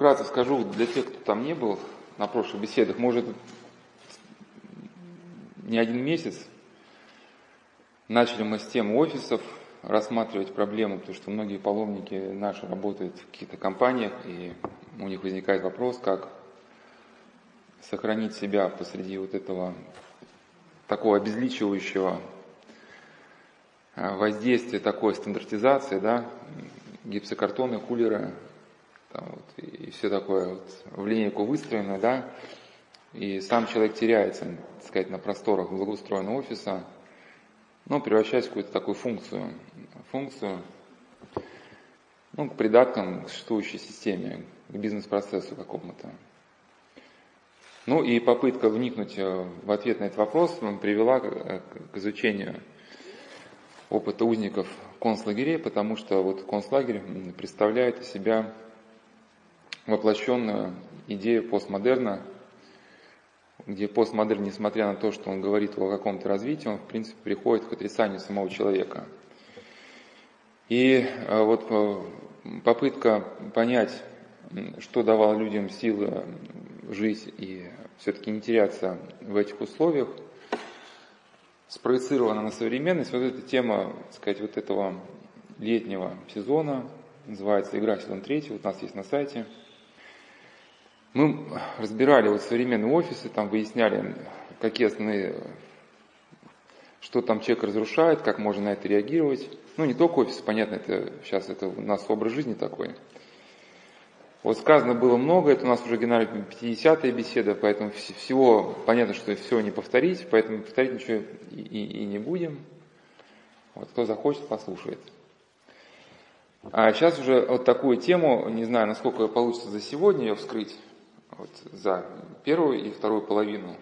вкратце скажу для тех, кто там не был на прошлых беседах, может, не один месяц начали мы с темы офисов рассматривать проблему, потому что многие паломники наши работают в каких-то компаниях, и у них возникает вопрос, как сохранить себя посреди вот этого такого обезличивающего а, воздействия такой стандартизации, да, гипсокартоны, кулеры, там вот, и все такое вот в линейку выстроено, да, и сам человек теряется, так сказать, на просторах благоустроенного офиса, ну, превращаясь в какую-то такую функцию, функцию, ну, к придаткам, к существующей системе, к бизнес-процессу какому-то. Ну и попытка вникнуть э, в ответ на этот вопрос привела к изучению опыта узников концлагерей, потому что вот концлагерь представляет из себя воплощенную идею постмодерна, где постмодерн, несмотря на то, что он говорит о каком-то развитии, он в принципе приходит к отрицанию самого человека. И э, вот э, попытка понять, что давало людям силы жить и все-таки не теряться в этих условиях, спроецирована на современность. Вот эта тема, так сказать, вот этого летнего сезона, называется «Игра сезон третий», вот у нас есть на сайте – мы разбирали вот современные офисы, там выясняли, какие основные, что там человек разрушает, как можно на это реагировать. Ну, не только офис, понятно, это сейчас это у нас образ жизни такой. Вот сказано было много, это у нас уже генераль 50-я беседа, поэтому всего, понятно, что все не повторить, поэтому повторить ничего и, и, и не будем. Вот кто захочет, послушает. А сейчас уже вот такую тему, не знаю, насколько получится за сегодня ее вскрыть, вот за первую и вторую половину.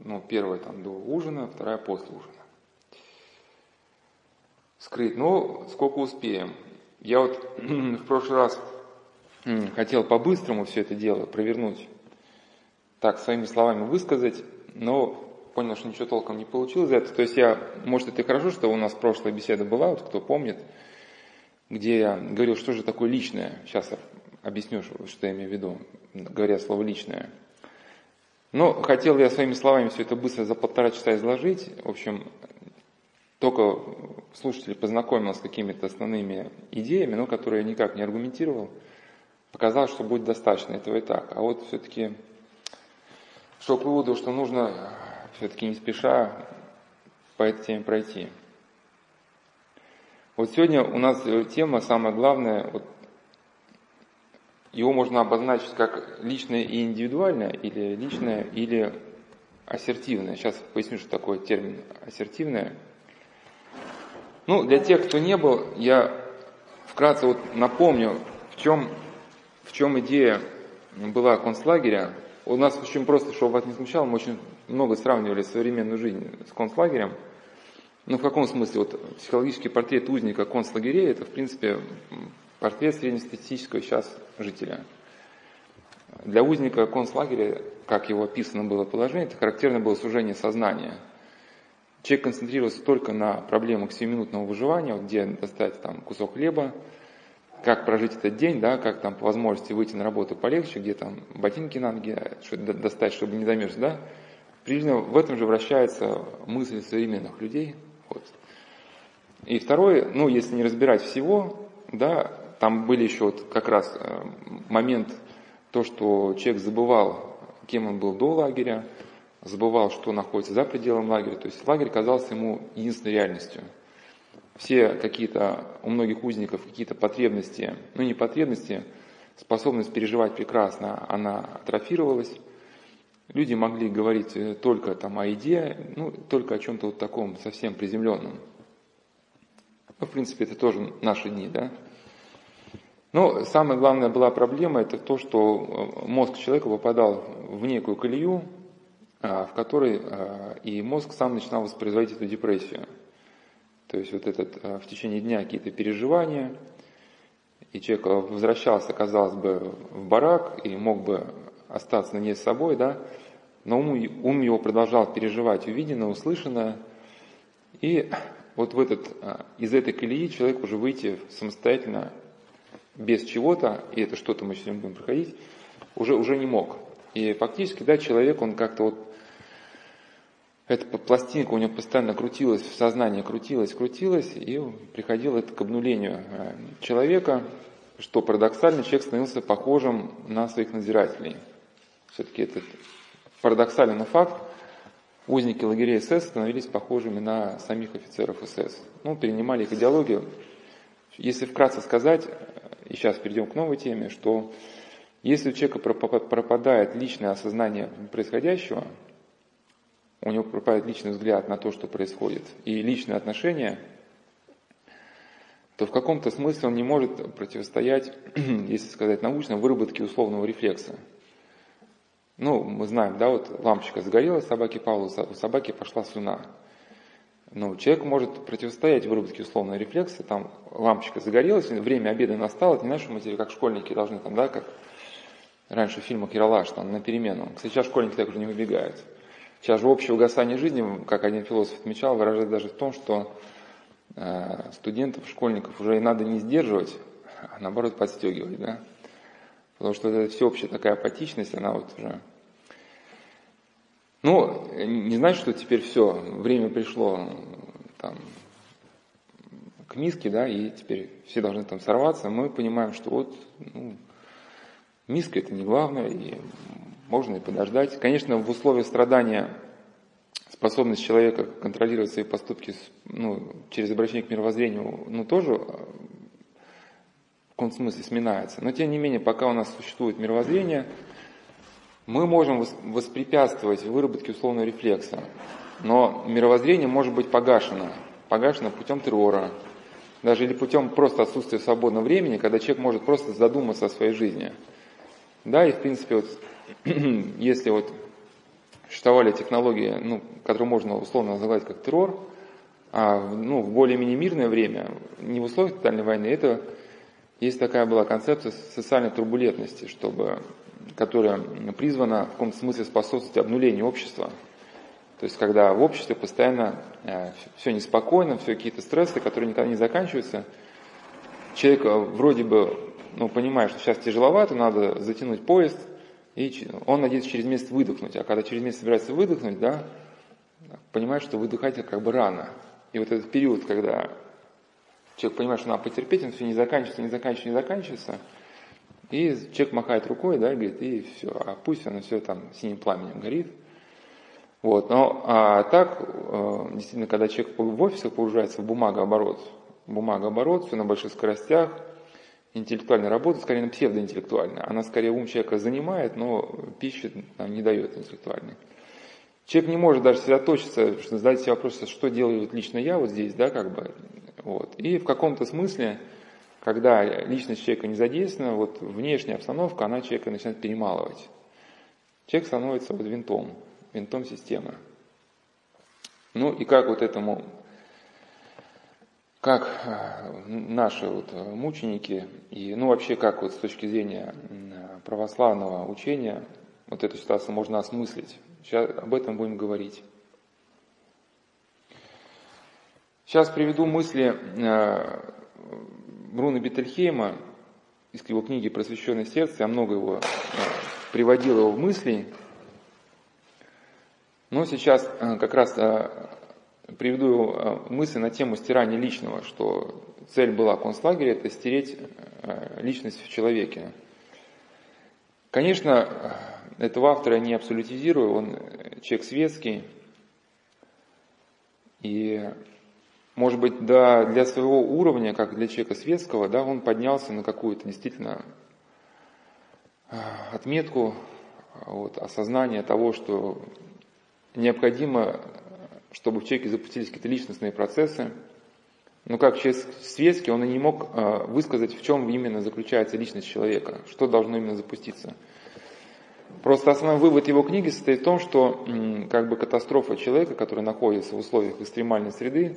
Ну, первая там до ужина, вторая после ужина. Скрыть. Ну, сколько успеем. Я вот в прошлый раз хотел по-быстрому все это дело провернуть, так, своими словами высказать, но понял, что ничего толком не получилось за это. То есть я, может, это и хорошо, что у нас прошлая беседа была, вот кто помнит, где я говорил, что же такое личное. Сейчас я объясню, что я имею в виду, говоря слово «личное». Но хотел я своими словами все это быстро за полтора часа изложить. В общем, только слушатель познакомил с какими-то основными идеями, но которые я никак не аргументировал. Показалось, что будет достаточно этого и так. А вот все-таки шел к выводу, что нужно все-таки не спеша по этой теме пройти. Вот сегодня у нас тема самая главная, вот его можно обозначить как личное и индивидуальное, или личное, или ассертивное. Сейчас поясню, что такое термин ассертивное. Ну, для тех, кто не был, я вкратце вот напомню, в чем, в чем идея была концлагеря. У нас очень просто, чтобы вас не смущало, мы очень много сравнивали современную жизнь с концлагерем. Ну, в каком смысле? Вот психологический портрет узника концлагерей, это, в принципе, Портрет среднестатистического сейчас жителя. Для узника концлагеря, как его описано было положение, это характерно было сужение сознания. Человек концентрировался только на проблемах сиюминутного выживания, вот где достать там кусок хлеба, как прожить этот день, да, как там по возможности выйти на работу полегче, где там ботинки на ноги что достать, чтобы не замерз, да. Приблизительно в этом же вращается мысль современных людей. Вот. И второе, ну, если не разбирать всего, да, там были еще вот как раз э, момент, то, что человек забывал, кем он был до лагеря, забывал, что находится за пределом лагеря. То есть лагерь казался ему единственной реальностью. Все какие-то, у многих узников какие-то потребности, ну не потребности, способность переживать прекрасно, она атрофировалась. Люди могли говорить э, только там о еде, ну, только о чем-то вот таком совсем приземленном. Ну, в принципе, это тоже наши дни, да. Но самая главная была проблема, это то, что э, мозг человека попадал в некую колею, а, в которой а, и мозг сам начинал воспроизводить эту депрессию. То есть вот этот а, в течение дня какие-то переживания, и человек возвращался, казалось бы, в барак и мог бы остаться на ней с собой, да, но ум, ум его продолжал переживать увиденное, услышанное, и вот в этот, из этой колеи человек уже выйти самостоятельно без чего-то, и это что-то мы сегодня будем проходить, уже, уже не мог. И фактически, да, человек, он как-то вот, эта пластинка у него постоянно крутилась, в сознании крутилась, крутилась, и приходило это к обнулению э, человека, что парадоксально человек становился похожим на своих надзирателей. Все-таки это парадоксальный факт, узники лагерей СС становились похожими на самих офицеров СС. Ну, перенимали их идеологию. Если вкратце сказать, и сейчас перейдем к новой теме, что если у человека пропадает личное осознание происходящего, у него пропадает личный взгляд на то, что происходит, и личное отношение, то в каком-то смысле он не может противостоять, если сказать научно, выработке условного рефлекса. Ну, мы знаем, да, вот лампочка загорелась, собаки Павла, у собаки пошла слюна. Ну, человек может противостоять выработке условного рефлекса, там лампочка загорелась, время обеда настало, это не наши материи, как школьники должны там, да, как раньше в фильмах Яралаш, там, на перемену. Кстати, сейчас школьники так уже не выбегают. Сейчас же общее угасание жизни, как один философ отмечал, выражается даже в том, что э, студентов, школьников уже и надо не сдерживать, а наоборот подстегивать, да. Потому что это всеобщая такая апатичность, она вот уже ну, не значит, что теперь все, время пришло там, к миске, да, и теперь все должны там сорваться. Мы понимаем, что вот ну, миска это не главное, и можно и подождать. Конечно, в условиях страдания способность человека контролировать свои поступки ну, через обращение к мировоззрению, ну, тоже в каком смысле сминается. Но тем не менее, пока у нас существует мировоззрение, мы можем воспрепятствовать выработке условного рефлекса, но мировоззрение может быть погашено, погашено путем террора, даже или путем просто отсутствия свободного времени, когда человек может просто задуматься о своей жизни. Да, и в принципе, вот, если вот существовали технологии, ну, которые можно условно называть как террор, а ну, в более-менее мирное время, не в условиях тотальной войны, это есть такая была концепция социальной турбулентности, чтобы которая призвана в каком-то смысле способствовать обнулению общества. То есть, когда в обществе постоянно э, все неспокойно, все какие-то стрессы, которые никогда не заканчиваются, человек э, вроде бы ну, понимает, что сейчас тяжеловато, надо затянуть поезд, и он надеется через месяц выдохнуть. А когда через месяц собирается выдохнуть, да, понимает, что выдыхать как бы рано. И вот этот период, когда человек понимает, что надо потерпеть, он все не заканчивается, не заканчивается, не заканчивается – и человек махает рукой, да, говорит, и все, а пусть оно все там синим пламенем горит. Вот, но а так, э, действительно, когда человек в офисах погружается в бумагооборот, бумагооборот, все на больших скоростях, интеллектуальная работа, скорее на псевдоинтеллектуальная. Она скорее ум человека занимает, но пищи нам не дает интеллектуальной. Человек не может даже сосредоточиться, задать себе вопрос, что делаю лично я вот здесь, да, как бы. Вот. И в каком-то смысле когда личность человека не задействована, вот внешняя обстановка, она человека начинает перемалывать. Человек становится вот винтом, винтом системы. Ну и как вот этому, как э, наши вот мученики, и ну вообще как вот с точки зрения православного учения вот эту ситуацию можно осмыслить. Сейчас об этом будем говорить. Сейчас приведу мысли Бруно Бетельхейма из его книги «Просвещенное сердце», я много его э, приводил его в мысли, но сейчас э, как раз э, приведу мысли на тему стирания личного, что цель была концлагеря – это стереть личность в человеке. Конечно, этого автора я не абсолютизирую, он человек светский, и может быть, да, для своего уровня, как для человека светского, да, он поднялся на какую-то действительно а, отметку вот, осознания того, что необходимо, чтобы в человеке запустились какие-то личностные процессы. Но как человек светский, он и не мог а, высказать, в чем именно заключается личность человека, что должно именно запуститься. Просто основной вывод его книги состоит в том, что как бы катастрофа человека, который находится в условиях экстремальной среды,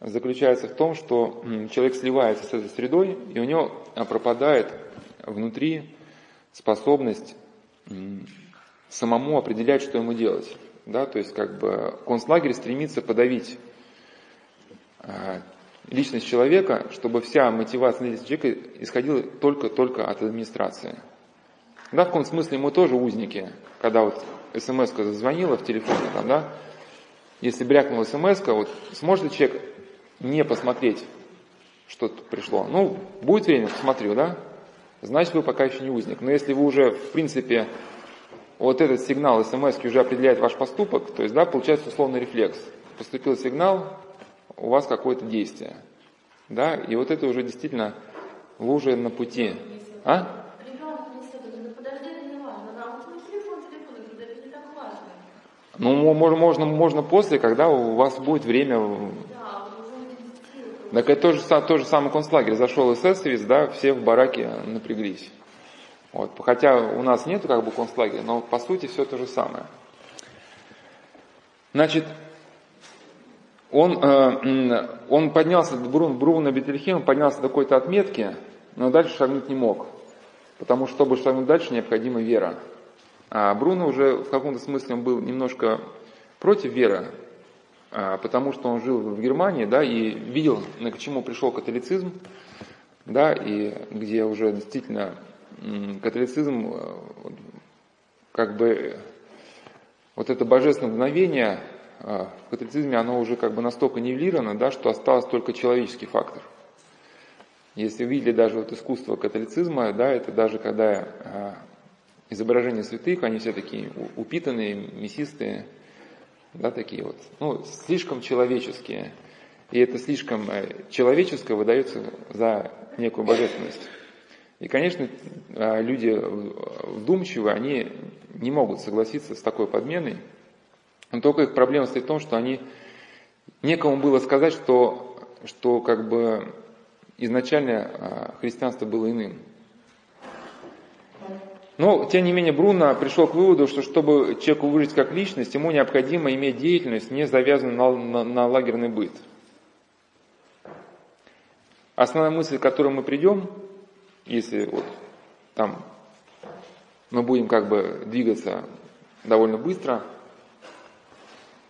заключается в том, что человек сливается с этой средой, и у него а, пропадает внутри способность самому определять, что ему делать. Да, то есть как бы концлагерь стремится подавить а, личность человека, чтобы вся мотивация личности человека исходила только-только от администрации. Да, в каком смысле мы тоже узники, когда вот смс зазвонила в телефоне, там, да, если брякнула смс вот сможет ли человек не посмотреть, что тут пришло? Ну, будет время, посмотрю, да? Значит, вы пока еще не узник. Но если вы уже, в принципе, вот этот сигнал смс уже определяет ваш поступок, то есть, да, получается условный рефлекс. Поступил сигнал, у вас какое-то действие. Да, и вот это уже действительно, вы уже на пути. А? Ну, можно, можно, после, когда у вас будет время. Так это тоже, то же самое концлагерь. Зашел эсэсовец, да, все в бараке напряглись. Вот. Хотя у нас нет как бы концлагеря, но по сути все то же самое. Значит, он, э, он поднялся, Брун, Бруно Бетельхем поднялся до какой-то отметки, но дальше шагнуть не мог. Потому что, чтобы шагнуть дальше, необходима вера. А Бруно уже в каком-то смысле он был немножко против веры, потому что он жил в Германии, да, и видел, к чему пришел католицизм, да, и где уже действительно католицизм, э, как бы, вот это божественное мгновение э, в католицизме, оно уже как бы настолько нивелировано, да, что осталось только человеческий фактор. Если видели даже вот искусство католицизма, да, это даже когда э, изображения святых, они все такие упитанные, мясистые, да, такие вот, ну, слишком человеческие. И это слишком э, человеческое выдается за некую божественность. И, конечно, э, люди вдумчивые, они не могут согласиться с такой подменой. Но только их проблема стоит в том, что они некому было сказать, что, что как бы изначально э, христианство было иным. Но, тем не менее, Бруно пришел к выводу, что чтобы человеку выжить как личность, ему необходимо иметь деятельность, не завязанную на, на, на лагерный быт. Основная мысль, к которой мы придем, если вот там мы будем как бы двигаться довольно быстро,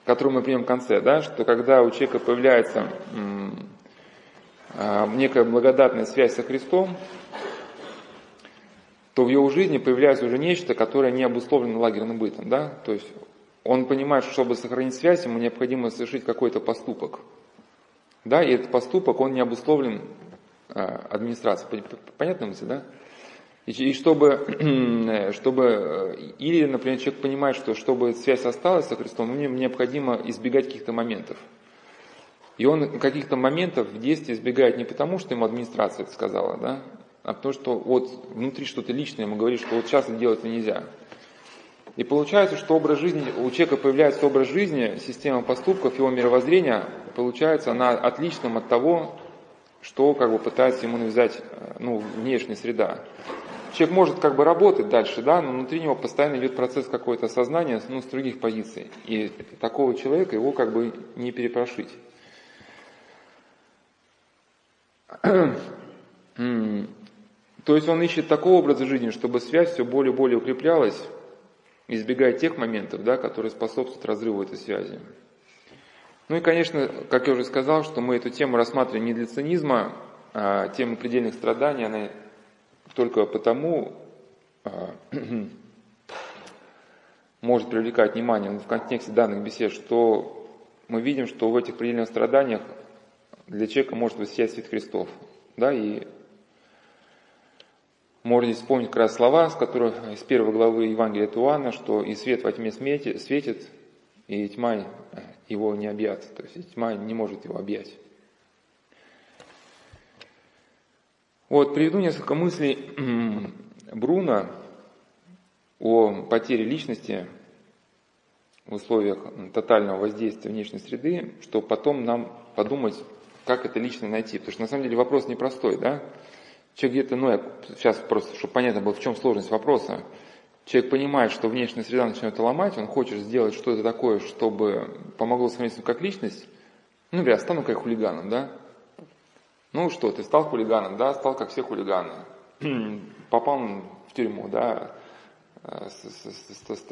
к которой мы придем в конце, да, что когда у человека появляется м, а, некая благодатная связь со Христом, то в его жизни появляется уже нечто, которое не обусловлено лагерным бытом. Да? То есть он понимает, что чтобы сохранить связь, ему необходимо совершить какой-то поступок. Да, и этот поступок, он не обусловлен э, администрацией. Понятно мысль, да? И, и чтобы, чтобы, э, или, например, человек понимает, что чтобы связь осталась со Христом, ему необходимо избегать каких-то моментов. И он каких-то моментов в действии избегает не потому, что ему администрация это сказала, да, а потому что вот внутри что-то личное ему говорит, что вот сейчас это делать нельзя. И получается, что образ жизни, у человека появляется образ жизни, система поступков, его мировоззрения, получается, она отличным от того, что как бы пытается ему навязать ну, внешняя среда. Человек может как бы работать дальше, да, но внутри него постоянно идет процесс какой-то осознания ну, с других позиций. И такого человека его как бы не перепрошить. То есть он ищет такого образа жизни, чтобы связь все более и более укреплялась, избегая тех моментов, да, которые способствуют разрыву этой связи. Ну и, конечно, как я уже сказал, что мы эту тему рассматриваем не для цинизма, а тему предельных страданий, она только потому а, может привлекать внимание в контексте данных бесед, что мы видим, что в этих предельных страданиях для человека может воссиять свет Христов. Да, и можно вспомнить как раз слова, с которых из первой главы Евангелия от Иоанна, что и свет во тьме светит, и тьма его не объят. То есть тьма не может его объять. Вот, приведу несколько мыслей Бруна о потере личности в условиях тотального воздействия внешней среды, чтобы потом нам подумать, как это лично найти. Потому что на самом деле вопрос непростой, да? Человек где-то, ну я сейчас просто, чтобы понятно было, в чем сложность вопроса. Человек понимает, что внешняя среда начнет ломать, он хочет сделать что-то такое, чтобы помогло сохраниться как личность. Ну, я стану как хулиганом, да? Ну что, ты стал хулиганом, да, стал как все хулиганы. Попал в тюрьму, да,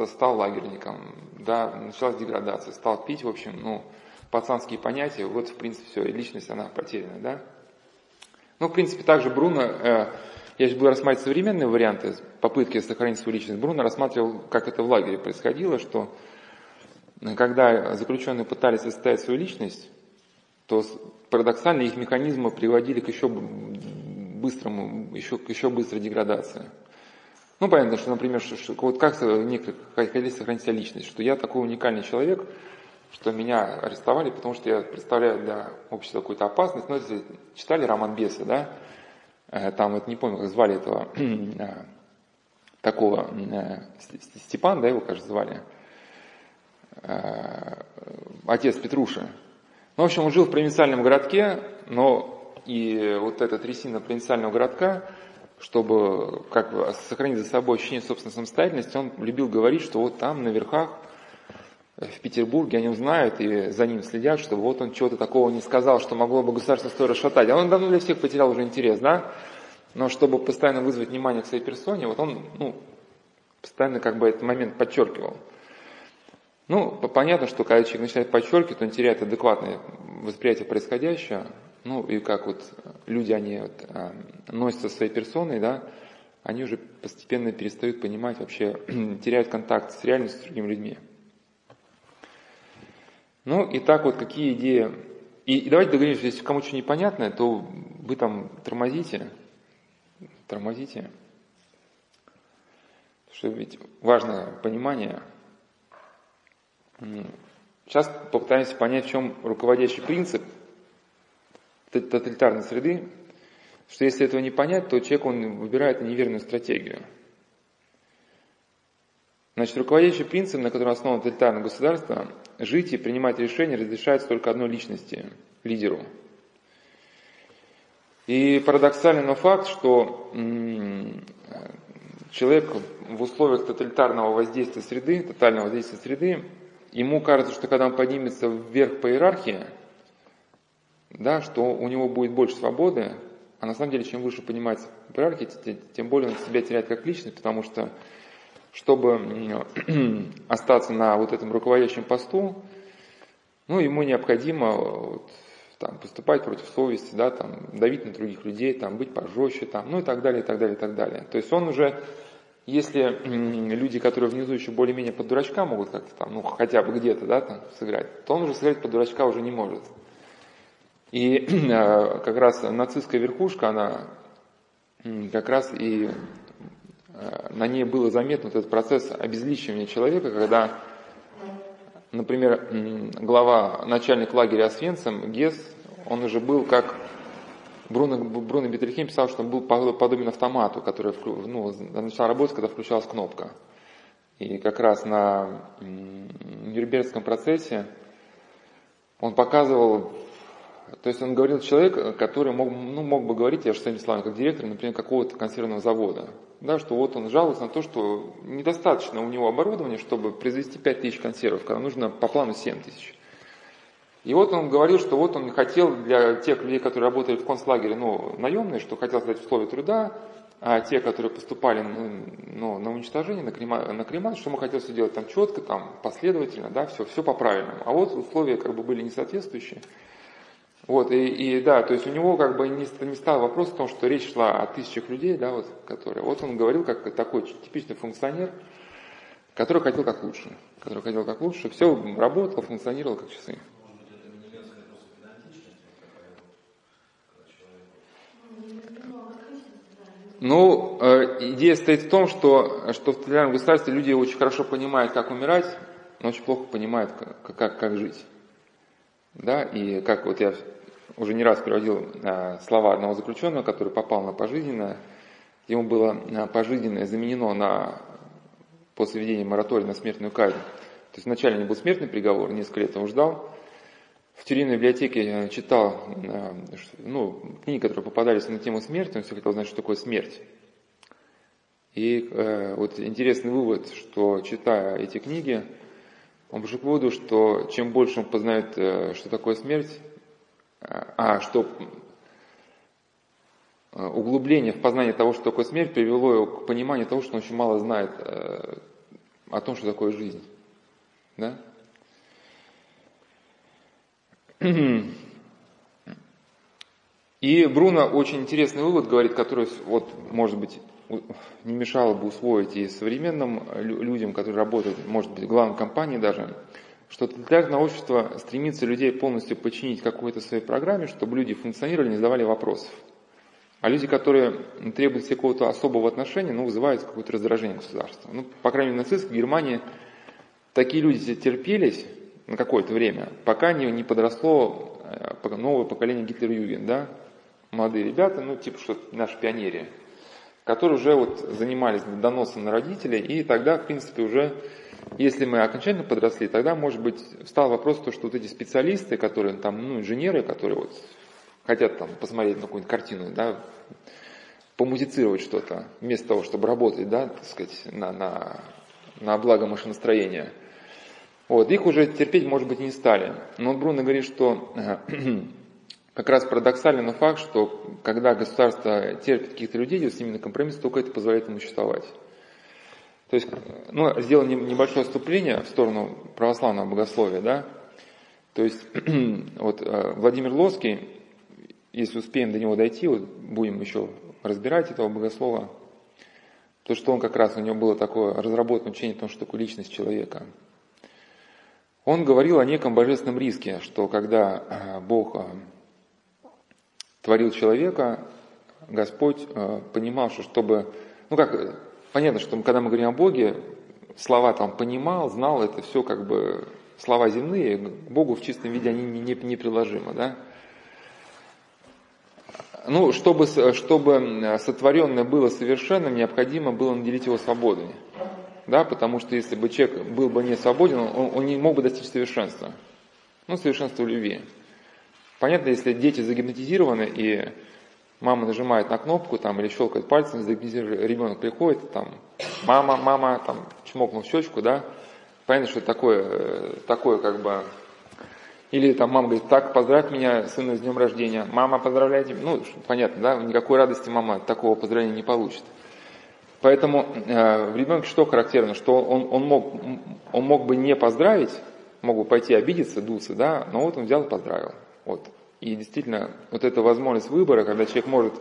стал лагерником, да, началась деградация, стал пить, в общем, ну, пацанские понятия, вот, в принципе, все, и личность, она потеряна, да. Ну, в принципе, также Бруно, э, я сейчас буду рассматривать современные варианты попытки сохранить свою личность. Бруно рассматривал, как это в лагере происходило, что когда заключенные пытались составить свою личность, то парадоксально их механизмы приводили к еще быстрому, еще, к еще быстрой деградации. Ну, понятно, что, например, что, что, вот как некоторые хотели сохранить себя личность, что я такой уникальный человек, что меня арестовали, потому что я представляю для общества какую-то опасность. Ну, если читали роман Беса, да, э, там вот не помню, как звали этого э, такого э, Степан, да, его, кажется, звали, отец Петруши. Ну, в общем, он жил в провинциальном городке, но и вот эта трясина провинциального городка, чтобы как сохранить за собой ощущение собственной самостоятельности, он любил говорить, что вот там, на верхах, в Петербурге, они знают и за ним следят, что вот он чего-то такого не сказал, что могло бы государство стоя расшатать. А он давно для всех потерял уже интерес, да? Но чтобы постоянно вызвать внимание к своей персоне, вот он, ну, постоянно как бы этот момент подчеркивал. Ну, понятно, что когда человек начинает подчеркивать, он теряет адекватное восприятие происходящего. Ну, и как вот люди, они вот, э, носятся своей персоной, да, они уже постепенно перестают понимать вообще, теряют контакт с реальностью, с другими людьми. Ну, и так вот, какие идеи... И, и давайте договоримся, если кому что непонятное, то вы там тормозите, тормозите. Что ведь важное понимание – Сейчас попытаемся понять, в чем руководящий принцип тоталитарной среды, что если этого не понять, то человек он выбирает неверную стратегию. Значит, руководящий принцип, на котором основано тоталитарное государство, жить и принимать решения разрешается только одной личности, лидеру. И парадоксальный но факт, что человек в условиях тоталитарного воздействия среды, тотального воздействия среды, ему кажется, что когда он поднимется вверх по иерархии, да, что у него будет больше свободы, а на самом деле, чем выше поднимается по иерархии, тем более он себя теряет как личность, потому что, чтобы остаться на вот этом руководящем посту, ну, ему необходимо вот, там, поступать против совести, да, там, давить на других людей, там, быть пожестче, там, ну и так далее, и так далее, и так далее. То есть он уже если люди, которые внизу еще более-менее под дурачка могут как-то там, ну хотя бы где-то, да, там сыграть, то он уже сыграть под дурачка уже не может. И а, как раз нацистская верхушка, она как раз и на ней было заметно этот процесс обезличивания человека, когда, например, глава, начальник лагеря Освенцим, Гес, он уже был как Бруно, Бруно Бетельхейм писал, что он был подобен автомату, который ну, начал работать, когда включалась кнопка. И как раз на Нюрнбергском процессе он показывал, то есть он говорил человек, который мог, ну, мог бы говорить, я же своими словами, как директор, например, какого-то консервного завода, да, что вот он жалуется на то, что недостаточно у него оборудования, чтобы произвести 5000 консервов, когда нужно по плану 7000. И вот он говорил, что вот он хотел для тех людей, которые работали в концлагере, ну, наемные, что хотел создать условия труда, а те, которые поступали ну, ну на уничтожение, на, крема, на кремат, что ему хотелось сделать там четко, там последовательно, да, все, все по правильному. А вот условия как бы были несоответствующие. Вот, и, и да, то есть у него как бы не, не стал вопрос в том, что речь шла о тысячах людей, да, вот, которые, вот он говорил как такой типичный функционер, который хотел как лучше, который хотел как лучше, все работало, функционировало как часы. Ну, э, идея стоит в том, что, что в тоталитарном государстве люди очень хорошо понимают, как умирать, но очень плохо понимают, как, как, как жить. Да, и как вот я уже не раз приводил э, слова одного заключенного, который попал на пожизненное, ему было э, пожизненное заменено на после введения моратория на смертную казнь. То есть вначале не был смертный приговор, несколько лет он ждал, в тюремной библиотеке читал э, ну, книги, которые попадались на тему смерти, он все хотел знать, что такое смерть. И э, вот интересный вывод, что читая эти книги, он пришел к выводу, что чем больше он познает, э, что такое смерть, а что э, углубление в познание того, что такое смерть, привело его к пониманию того, что он очень мало знает э, о том, что такое жизнь. Да? И Бруно очень интересный вывод говорит, который, вот, может быть, не мешало бы усвоить и современным людям, которые работают, может быть, в главной компании даже, что тоталитарное общество стремится людей полностью подчинить какой-то своей программе, чтобы люди функционировали, не задавали вопросов. А люди, которые требуют какого-то особого отношения, ну, вызывают какое-то раздражение государства. Ну, по крайней мере, в нацистской Германии такие люди терпелись на какое-то время, пока не, не подросло э, новое поколение Гитлер-Юген, да, молодые ребята, ну, типа, что наши пионерии, которые уже вот занимались доносом на родителей, и тогда, в принципе, уже, если мы окончательно подросли, тогда, может быть, встал вопрос, то, что вот эти специалисты, которые там, ну, инженеры, которые вот хотят там посмотреть на какую-нибудь картину, да, помузицировать что-то, вместо того, чтобы работать, да, так сказать, на, на, на благо машиностроения. Вот, их уже терпеть, может быть, не стали. Но Бруно говорит, что как раз парадоксальный факт, что когда государство терпит каких-то людей, идет с ними на компромисс, только это позволяет ему существовать. То есть, ну, сделал небольшое отступление в сторону православного богословия, да, то есть, вот э, Владимир Лоский, если успеем до него дойти, вот будем еще разбирать этого богослова, то что он как раз, у него было такое разработанное учение о том, что такое личность человека. Он говорил о неком божественном риске, что когда э, Бог э, творил человека, Господь понимал, что чтобы, ну как, понятно, что когда мы говорим о Боге, слова там понимал, знал, это все как бы слова земные, к Богу в чистом виде они не, не, не приложимы, да. Ну, чтобы, чтобы сотворенное было совершенным, необходимо было наделить его свободой. Да, потому что если бы человек был бы не свободен, он, он не мог бы достичь совершенства. Ну, совершенства любви. Понятно, если дети загипнотизированы, и мама нажимает на кнопку там, или щелкает пальцем, ребенок приходит, там, мама, мама, там, чмокнул в щечку, да, понятно, что это такое, такое как бы или там мама говорит, так, поздравь меня, сына, с днем рождения. Мама, поздравляйте. Ну, понятно, да, никакой радости мама такого поздравления не получит. Поэтому э, в ребенке что характерно, что он, он, мог, он мог бы не поздравить, мог бы пойти обидеться, дуться, да, но вот он взял и поздравил. Вот. И действительно, вот эта возможность выбора, когда человек может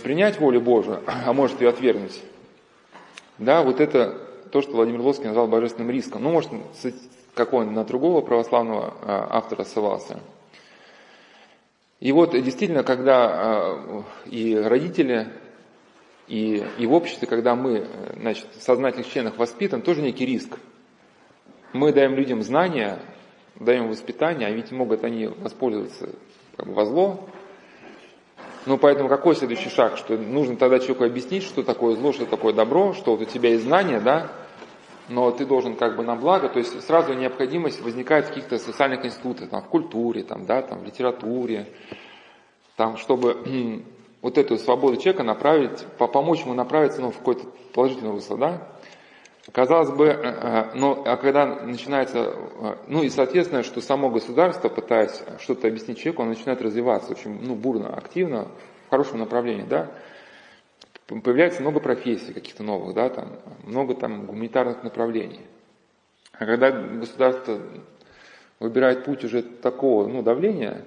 принять волю Божию, а может ее отвергнуть, да, вот это то, что Владимир Лоский назвал божественным риском. Ну, может, как он на другого православного а, автора ссылался. И вот действительно, когда а, и родители, и, и в обществе, когда мы значит, в сознательных членах воспитан, тоже некий риск. Мы даем людям знания, даем воспитание, а ведь могут они воспользоваться как бы, во зло. Ну, поэтому какой следующий шаг? Что нужно тогда человеку объяснить, что такое зло, что такое добро, что вот у тебя есть знания, да, но ты должен как бы на благо, то есть сразу необходимость возникает в каких-то социальных институтах, там, в культуре, там, да, там, в литературе, там, чтобы вот эту свободу человека направить, помочь ему направиться ну, в какое-то положительное русло, да. Казалось бы, но а когда начинается, э, ну и соответственно, что само государство, пытаясь что-то объяснить человеку, он начинает развиваться очень ну, бурно, активно, в хорошем направлении, да появляется много профессий каких-то новых, да, там, много там гуманитарных направлений. А когда государство выбирает путь уже такого ну, давления,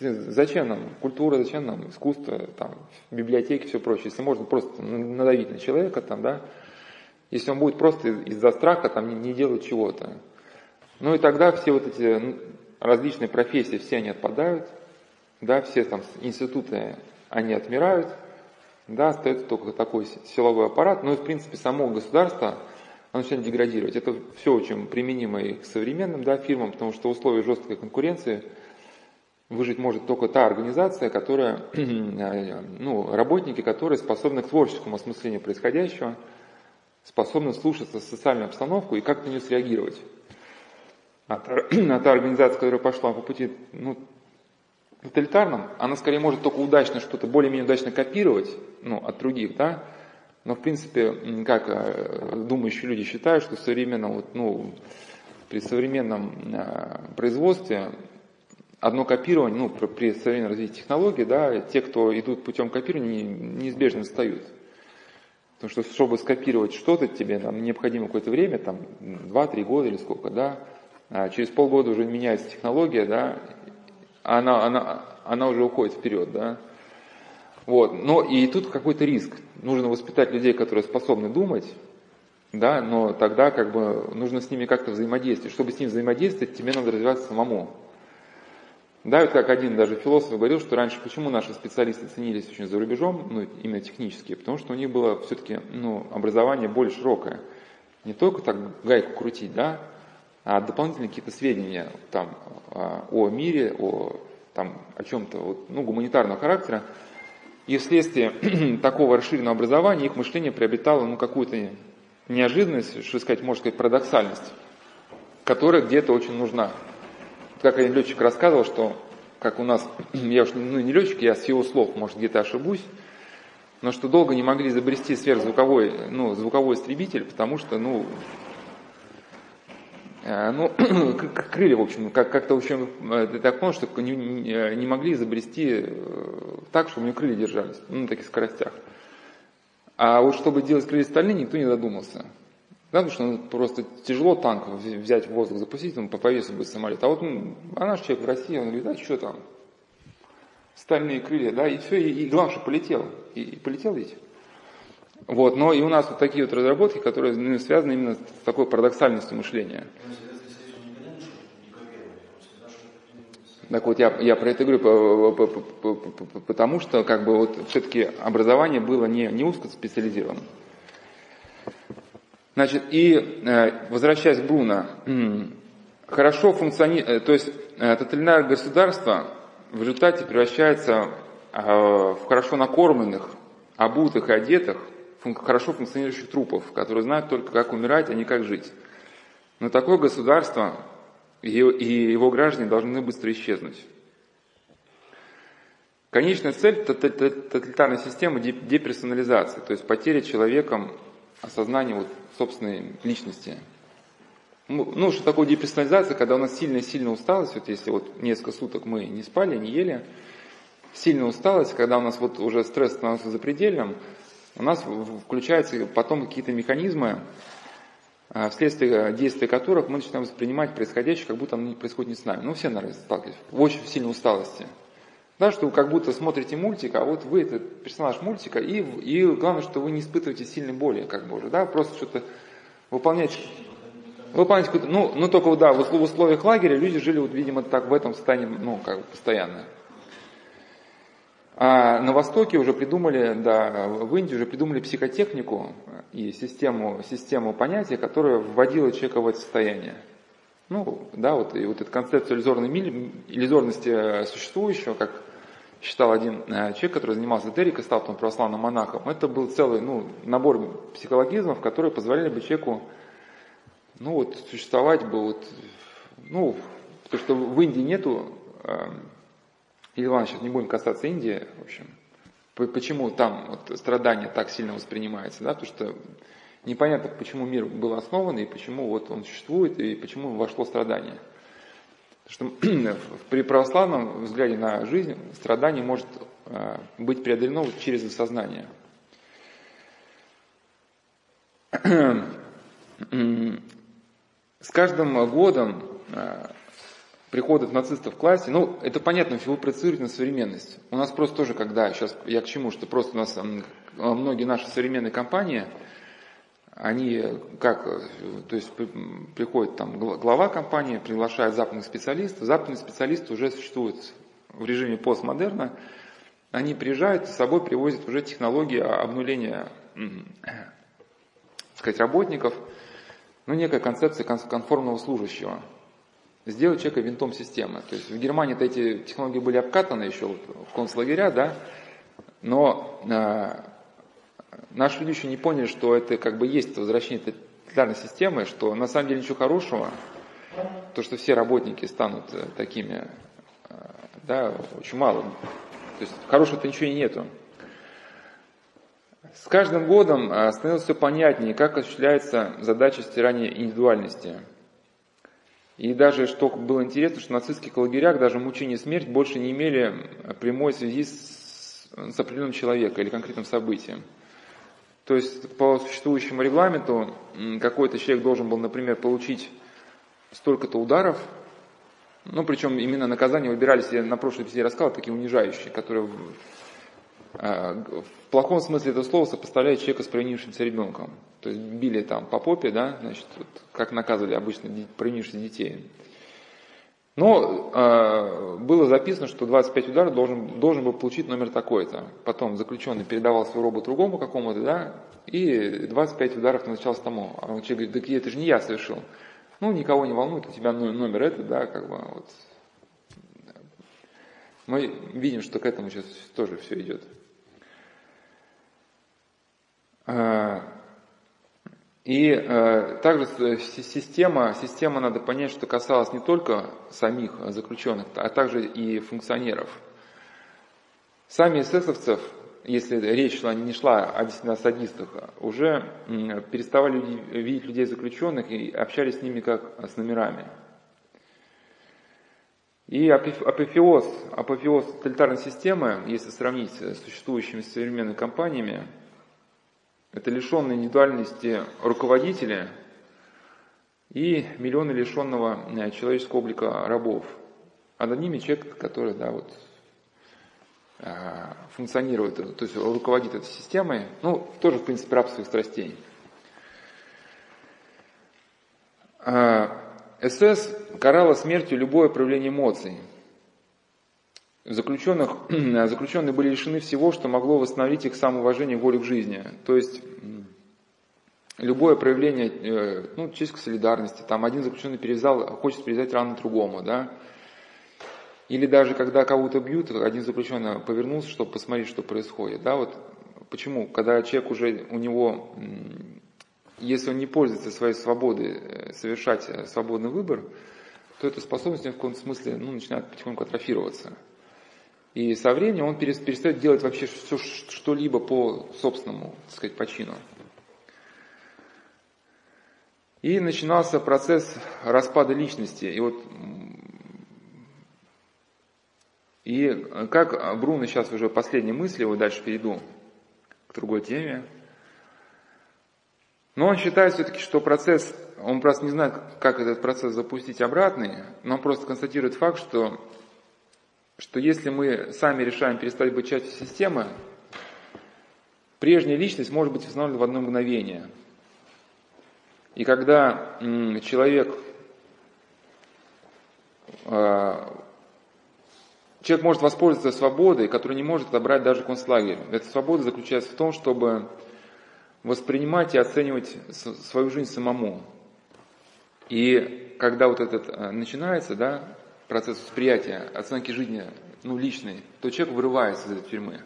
зачем нам культура, зачем нам искусство, там, библиотеки, все прочее, если можно просто надавить на человека, там, да, если он будет просто из-за страха там, не, не делать чего-то. Ну и тогда все вот эти различные профессии, все они отпадают, да, все там институты, они отмирают, да, остается только такой силовой аппарат, но и в принципе само государство, оно начинает деградировать. Это все очень применимо и к современным да, фирмам, потому что в условиях жесткой конкуренции выжить может только та организация, которая, ну, работники, которые способны к творческому осмыслению происходящего, способны слушаться социальную обстановку и как-то на нее среагировать. А та, а та организация, которая пошла по пути ну, тоталитарном, она скорее может только удачно что-то более-менее удачно копировать ну, от других, да, но в принципе, как э, думающие люди считают, что современно, вот, ну, при современном э, производстве одно копирование, ну, при, современном развитии технологий, да, те, кто идут путем копирования, неизбежно встают. Потому что, чтобы скопировать что-то тебе, там необходимо какое-то время, там, 2-3 года или сколько, да, а через полгода уже меняется технология, да, она, она, она уже уходит вперед, да. Вот. Но и тут какой-то риск. Нужно воспитать людей, которые способны думать, да, но тогда как бы нужно с ними как-то взаимодействовать. Чтобы с ними взаимодействовать, тебе надо развиваться самому. Да, вот как один даже философ говорил, что раньше почему наши специалисты ценились очень за рубежом, ну, именно технические, потому что у них было все-таки ну, образование более широкое. Не только так гайку крутить, да, а дополнительные какие-то сведения там, а, о мире, о, там, о чем-то вот, ну, гуманитарного характера. И вследствие такого расширенного образования их мышление приобретало ну, какую-то неожиданность, что сказать, можно сказать, парадоксальность, которая где-то очень нужна. Как один летчик рассказывал, что как у нас, я уж ну, не летчик, я с его слов, может, где-то ошибусь, но что долго не могли изобрести сверхзвуковой, ну, звуковой истребитель, потому что, ну, э, ну, крылья, в общем, как- как-то, в общем, э, так понял, что не, не могли изобрести э, так, чтобы у него крылья держались, ну, на таких скоростях. А вот чтобы делать крылья стальные, никто не додумался. Да, потому что ну, просто тяжело танк взять в воздух, запустить, он по повесу будет самолет. А вот ну, а наш человек в России, он говорит, а что там, стальные крылья, да, и все, и, и главное, что полетел. И, и полетел ведь. Вот, но и у нас вот такие вот разработки, которые ну, связаны именно с такой парадоксальностью мышления. Так вот, я, я про это говорю, потому что как бы вот все-таки образование было не, не узкоспециализированным. Значит, и э, возвращаясь к Бруно, хорошо функционирует, то есть э, тоталитарное государство в результате превращается э, в хорошо накормленных, обутых и одетых, хорошо функционирующих трупов, которые знают только, как умирать, а не как жить. Но такое государство и его граждане должны быстро исчезнуть. Конечная цель тоталитарной системы – деперсонализация, то есть потеря человеком осознания вот собственной личности. Ну, ну что такое деперсонализация, когда у нас сильная-сильная усталость, вот если вот несколько суток мы не спали, не ели, сильная усталость, когда у нас вот уже стресс становится запредельным, у нас включаются потом какие-то механизмы, а, вследствие действия которых мы начинаем воспринимать происходящее, как будто оно происходит не с нами. Ну, все, наверное, сталкивались. В очень сильной усталости. Да, что вы как будто смотрите мультик, а вот вы это персонаж мультика, и, и главное, что вы не испытываете сильной боли, как бы уже, да, просто что-то выполняете. Выполняете какую-то, ну, ну только, да, в условиях лагеря люди жили, вот, видимо, так в этом состоянии, ну, как бы постоянно. А на Востоке уже придумали, да, в Индии уже придумали психотехнику и систему, систему понятий, которая вводила человека в это состояние. Ну, да, вот, и вот эта концепция иллюзорной, иллюзорности существующего, как считал один э, человек, который занимался эзотерикой, стал потом православным монахом, это был целый ну, набор психологизмов, которые позволяли бы человеку ну, вот, существовать бы вот, ну, потому что в Индии нету эм, или ладно, сейчас не будем касаться Индии, в общем, почему там вот страдание так сильно воспринимается, да, потому что непонятно, почему мир был основан, и почему вот он существует, и почему вошло страдание. Потому что при православном взгляде на жизнь страдание может э, быть преодолено через осознание. С каждым годом э, приходов нацистов в классе, ну, это понятно, вы проецируете на современность. У нас просто тоже, когда, сейчас я к чему, что просто у нас многие наши современные компании, они как, то есть приходит там глава компании, приглашает западных специалистов, западные специалисты уже существуют в режиме постмодерна, они приезжают с собой привозят уже технологии обнуления, сказать, работников, ну, некая концепция конформного служащего – сделать человека винтом системы. То есть в Германии-то эти технологии были обкатаны еще в концлагеря, да, но э, наши люди еще не поняли, что это как бы есть возвращение тоталитарной системы, что на самом деле ничего хорошего, то, что все работники станут э, такими, э, да, очень мало. То есть хорошего-то ничего и нету. С каждым годом э, становилось все понятнее, как осуществляется задача стирания индивидуальности – и даже, что было интересно, что в нацистских лагерях даже мучение и смерть больше не имели прямой связи с, с определенным человеком или конкретным событием. То есть по существующему регламенту какой-то человек должен был, например, получить столько-то ударов, ну, причем именно наказания выбирались, я на прошлой беседе рассказал, такие унижающие, которые э, в плохом смысле этого слова сопоставляют человека с провинившимся ребенком. То есть били там по попе, да, значит, вот, как наказывали обычно провинившихся детей. Но э, было записано, что 25 ударов должен, должен был получить номер такой-то. Потом заключенный передавал свой робот другому какому-то, да, и 25 ударов назначалось тому. А он человек говорит, да это же не я совершил. Ну, никого не волнует, у тебя номер этот, да, как бы вот. Мы видим, что к этому сейчас тоже все идет. И э, также система, система, надо понять, что касалась не только самих заключенных, а также и функционеров. Сами эсэсовцев, если речь шла, не шла о действительно садистах, уже переставали видеть людей заключенных и общались с ними как с номерами. И апофеоз, апофеоз тоталитарной системы, если сравнить с существующими современными компаниями, это лишенные индивидуальности руководители и миллионы лишенного э, человеческого облика рабов. А над ними человек, который да, вот, э, функционирует, то есть руководит этой системой, ну, тоже, в принципе, раб своих страстей. А, СС карала смертью любое проявление эмоций – заключенных, заключенные были лишены всего, что могло восстановить их самоуважение и волю к жизни. То есть любое проявление э, ну, человеческой солидарности, там один заключенный перевязал, хочет перевязать рану другому, да, или даже когда кого-то бьют, один заключенный повернулся, чтобы посмотреть, что происходит, да, вот почему, когда человек уже, у него, если он не пользуется своей свободой э, совершать э, свободный выбор, то эта способность в каком-то смысле ну, начинает потихоньку атрофироваться. И со временем он перестает делать вообще все, что-либо по собственному, так сказать, почину. И начинался процесс распада личности. И вот и как Бруно сейчас уже последние мысли, вот дальше перейду к другой теме. Но он считает все-таки, что процесс, он просто не знает, как этот процесс запустить обратный, но он просто констатирует факт, что что если мы сами решаем перестать быть частью системы, прежняя личность может быть восстановлена в одно мгновение. И когда человек, а, человек может воспользоваться свободой, которую не может отобрать даже концлагерь. Эта свобода заключается в том, чтобы воспринимать и оценивать свою жизнь самому. И когда вот этот а, начинается, да, процесс восприятия, оценки жизни, ну, личной, то человек вырывается из этой тюрьмы.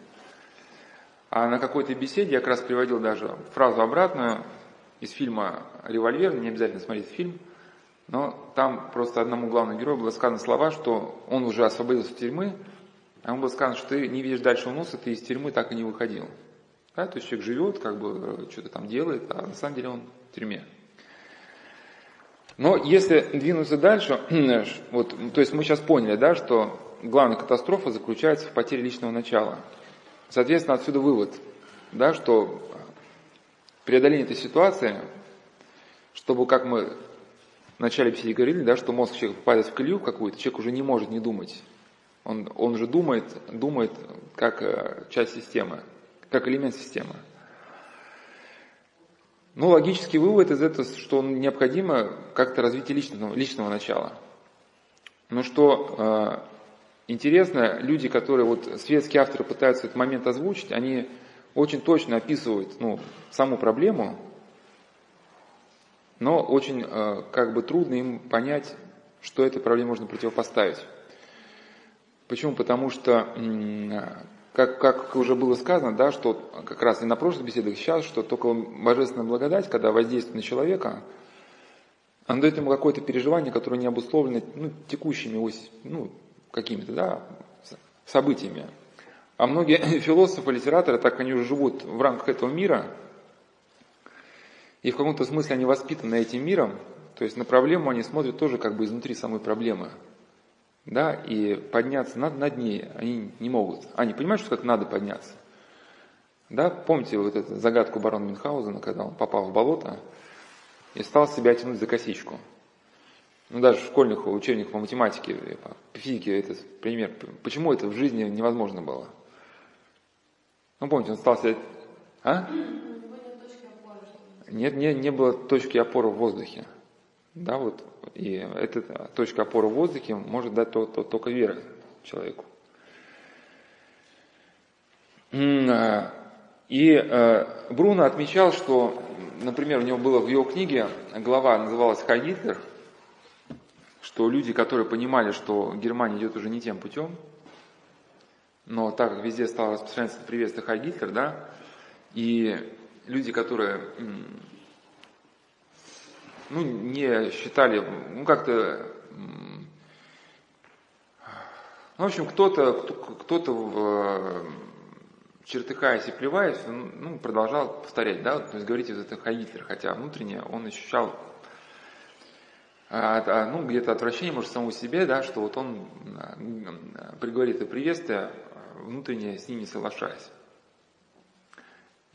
А на какой-то беседе я как раз приводил даже фразу обратную из фильма «Револьвер», не обязательно смотреть фильм, но там просто одному главному герою было сказано слова, что он уже освободился из тюрьмы, а ему было сказано, что ты не видишь дальше носа, ты из тюрьмы так и не выходил. Да, то есть человек живет, как бы что-то там делает, а на самом деле он в тюрьме. Но если двинуться дальше, вот, то есть мы сейчас поняли, да, что главная катастрофа заключается в потере личного начала. Соответственно, отсюда вывод, да, что преодоление этой ситуации, чтобы, как мы в начале беседы говорили, да, что мозг человека попадает в колею какую-то, человек уже не может не думать. Он, он уже думает, думает как э, часть системы, как элемент системы. Ну, логический вывод из этого, что необходимо как-то развитие личного, личного начала. Но что э, интересно, люди, которые вот светские авторы пытаются этот момент озвучить, они очень точно описывают ну, саму проблему, но очень э, как бы трудно им понять, что этой проблеме можно противопоставить. Почему? Потому что как, как уже было сказано, да, что как раз и на прошлых беседах сейчас, что только божественная благодать, когда воздействует на человека, она дает ему какое-то переживание, которое не обусловлено ну, текущими ну, какими-то да, событиями. А многие философы, литераторы, так они уже живут в рамках этого мира, и в каком-то смысле они воспитаны этим миром, то есть на проблему они смотрят тоже как бы изнутри самой проблемы да, и подняться над, над ней они не могут. Они понимают, что как надо подняться. Да, помните вот эту загадку барона Мюнхгаузена, когда он попал в болото и стал себя тянуть за косичку. Ну, даже в школьных учебниках по математике, по физике этот пример. Почему это в жизни невозможно было? Ну, помните, он остался... А? Нет, не, не было точки опоры в воздухе. Да, вот. И эта точка опоры в воздухе может дать то, то, только вера человеку. А, и э, Бруно отмечал, что, например, у него было в его книге, глава называлась «Хай что люди, которые понимали, что Германия идет уже не тем путем, но так как везде стало распространяться приветствие Хай Гитлер, да, и люди, которые ну, не считали, ну, как-то, ну, в общем, кто-то, кто-то в чертыхаясь и плеваясь, ну, продолжал повторять, да, то есть говорить это Хай хотя внутренне он ощущал а, а, ну, где-то отвращение, может, самому себе, да, что вот он приговорит это приветствие, внутренне с ним не соглашаясь.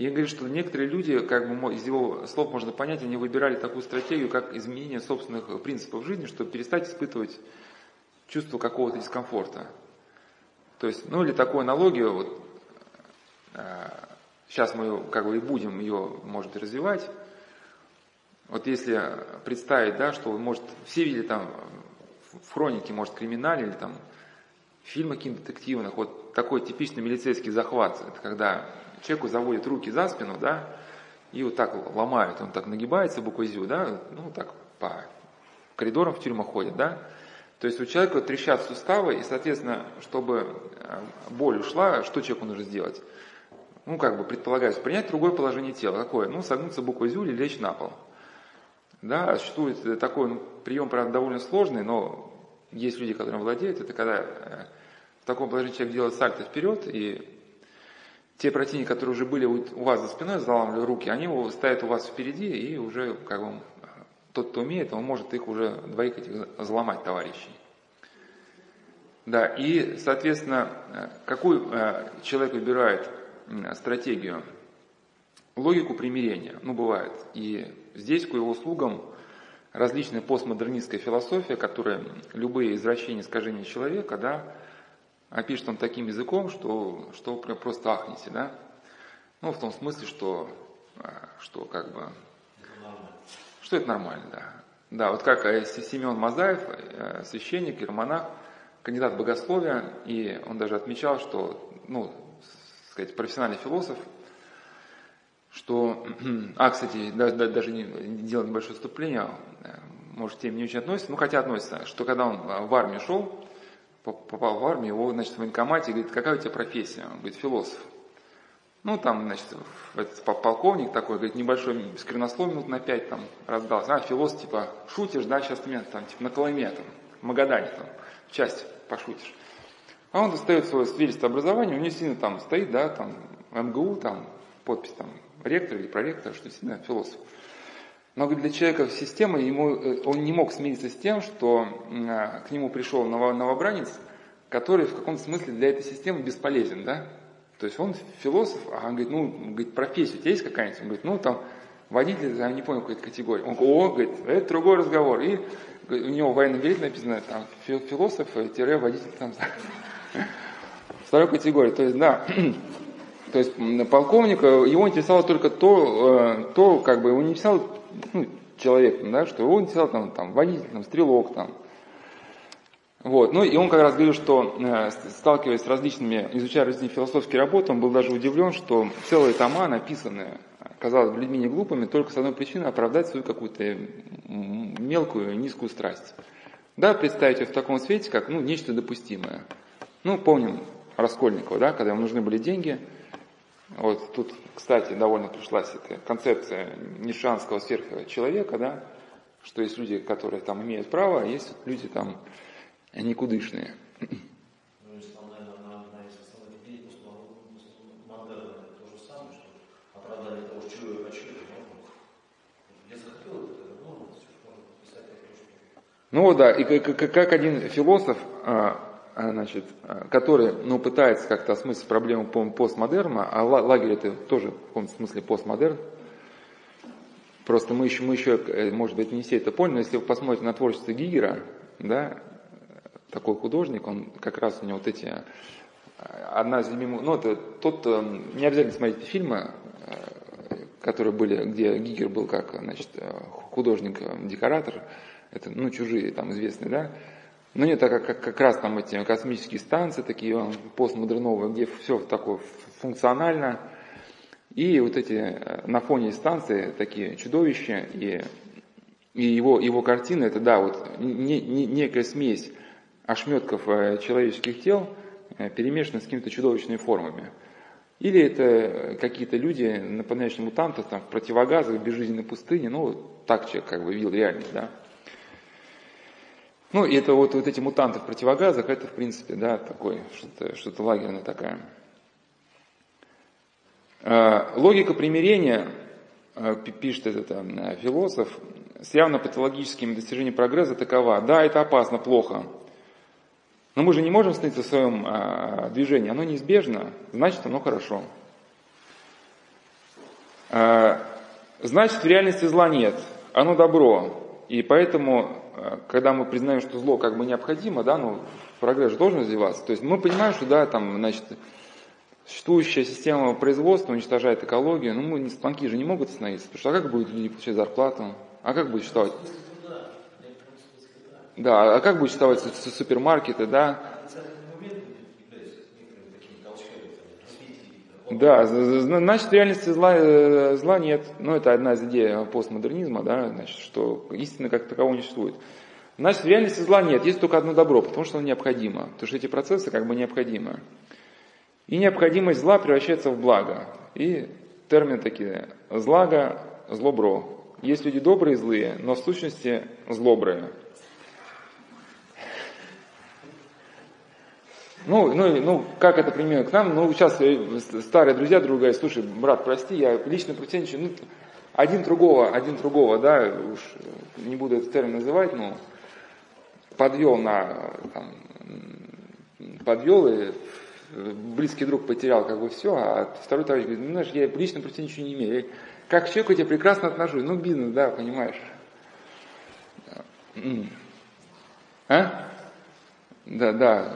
И он говорит, что некоторые люди, как бы из его слов можно понять, они выбирали такую стратегию, как изменение собственных принципов жизни, чтобы перестать испытывать чувство какого-то дискомфорта. То есть, ну или такую аналогию, вот, сейчас мы как бы и будем ее, может, развивать. Вот если представить, да, что, может, все видели там в хронике, может, криминале или там фильмы каких-то детективных, вот такой типичный милицейский захват, это когда человеку заводят руки за спину, да, и вот так ломают, он так нагибается буквой «зю», да, ну, так по коридорам в тюрьмах ходят, да, то есть у человека трещат суставы, и, соответственно, чтобы э, боль ушла, что человеку нужно сделать? ну, как бы предполагается, принять другое положение тела. Какое? Ну, согнуться буквой ЗЮ или лечь на пол. Да, существует такой ну, прием, правда, довольно сложный, но есть люди, которые владеют. Это когда э, в таком положении человек делает сальто вперед, и те противники, которые уже были у вас за спиной, заламывали руки, они ставят у вас впереди, и уже как бы тот, кто умеет, он может их уже двоих этих заломать, товарищей. Да, и, соответственно, какой э, человек выбирает стратегию, логику примирения. Ну, бывает. И здесь к его услугам различная постмодернистская философия, которая любые извращения, искажения человека, да, опишет он таким языком, что, что просто ахнете, да. Ну, в том смысле, что, а, что как бы, что это нормально, да. Да, вот как э, Семен Мазаев, э, священник, иеромонах, кандидат богословия, и он даже отмечал, что, ну, сказать, профессиональный философ, что, а, кстати, даже, даже не делал небольшое вступление, э, может, тем не очень относится, ну, хотя относится, что когда он в армию шел, попал в армию, его, значит, в военкомате, говорит, какая у тебя профессия? Он говорит, философ. Ну, там, значит, этот полковник такой, говорит, небольшой сквернослов минут на пять там раздался. А, философ, типа, шутишь, да, сейчас ты меня там, типа, на Колыме, там, в Магадане, там, в часть пошутишь. А он достает свое свидетельство образования, у него сильно там стоит, да, там, МГУ, там, подпись там, ректор или проректор, что действительно философ. Но для человека системы ему, э, он не мог смириться с тем, что а, к нему пришел новобранец, который в каком-то смысле для этой системы бесполезен, да? То есть он философ, а он говорит, ну, говорит, профессия у тебя есть какая-нибудь? Он говорит, ну, там, водитель, я не помню какой-то категории. Он говорит, о, говорит, это другой разговор. И у него в военном билете написано, там, философ-водитель, там, Второй категории, то есть, да, то есть полковника, его интересовало только то, э, то как бы его не интересовал ну, человек, да, что его интересовал там, там водитель, там, стрелок, там. Вот. Ну и он как раз говорил, что э, сталкиваясь с различными, изучая различные философские работы, он был даже удивлен, что целые тома написаны, казалось бы, людьми не глупыми, только с одной причиной оправдать свою какую-то мелкую, низкую страсть. Да, представить ее в таком свете, как ну, нечто допустимое. Ну, помним Раскольникова, да, когда ему нужны были деньги. Вот тут, кстати, довольно пришлась эта концепция нишанского сверхчеловека, да, что есть люди, которые там имеют право, а есть люди там никудышные. Ну да, и как один философ а, значит, а, который ну, пытается как-то осмыслить проблему постмодерна, а лагерь это тоже в каком-то смысле постмодерн, Просто мы еще, мы еще, э, может быть, не все это поняли, но если вы посмотрите на творчество Гигера, да, такой художник, он как раз у него вот эти, э, одна из любимых, ну, это тот, э, не обязательно смотреть фильмы, которые были, где Гигер был как, значит, художник-декоратор, это, ну, чужие там известные, да, но нет, так как, как раз там эти космические станции, такие постмодерновые, где все такое функционально, и вот эти э, на фоне станции такие чудовища, и, и его, его картины, это да, вот не, не, некая смесь ошметков э, человеческих тел, э, перемешанных с какими-то чудовищными формами. Или это какие-то люди, напоминающие мутантов, там, в противогазах, в безжизненной пустыне, ну, так человек как бы видел реальность, да. Ну, и это вот, вот эти мутанты в противогазах, это, в принципе, да, такой, что-то, что-то лагерное такая. Логика примирения, э, пишет этот э, философ, с явно патологическими достижениями прогресса такова. Да, это опасно, плохо. Но мы же не можем остановиться в своем движении. Оно неизбежно, значит, оно хорошо. Значит, в реальности зла нет. Оно добро. И поэтому, когда мы признаем, что зло как бы необходимо, да, ну, прогресс же должен развиваться. То есть мы понимаем, что да, там, значит, существующая система производства уничтожает экологию, ну, мы, станки же не могут остановиться, потому что а как будут люди получать зарплату? А как будет существовать? Да, а как будет существовать супермаркеты, да? Да, значит, реальности зла, э, зла нет. Ну, это одна из идей постмодернизма, да, значит, что истины как такового не существует. Значит, реальности зла нет, есть только одно добро, потому что оно необходимо. Потому что эти процессы как бы необходимы. И необходимость зла превращается в благо. И термин такие злага, злобро. Есть люди добрые и злые, но в сущности злобрые. Ну, ну, ну, как это примерно к нам? Ну, сейчас э, старые друзья друг говорят, слушай, брат, прости, я лично претензию, ну, один другого, один другого, да, уж не буду этот термин называть, но подвел на, там, подвел и близкий друг потерял как бы все, а второй товарищ говорит, ну знаешь, я лично против ничего не имею. Я, как к человеку я прекрасно отношусь. Ну, бизнес, да, понимаешь. А? Да, да.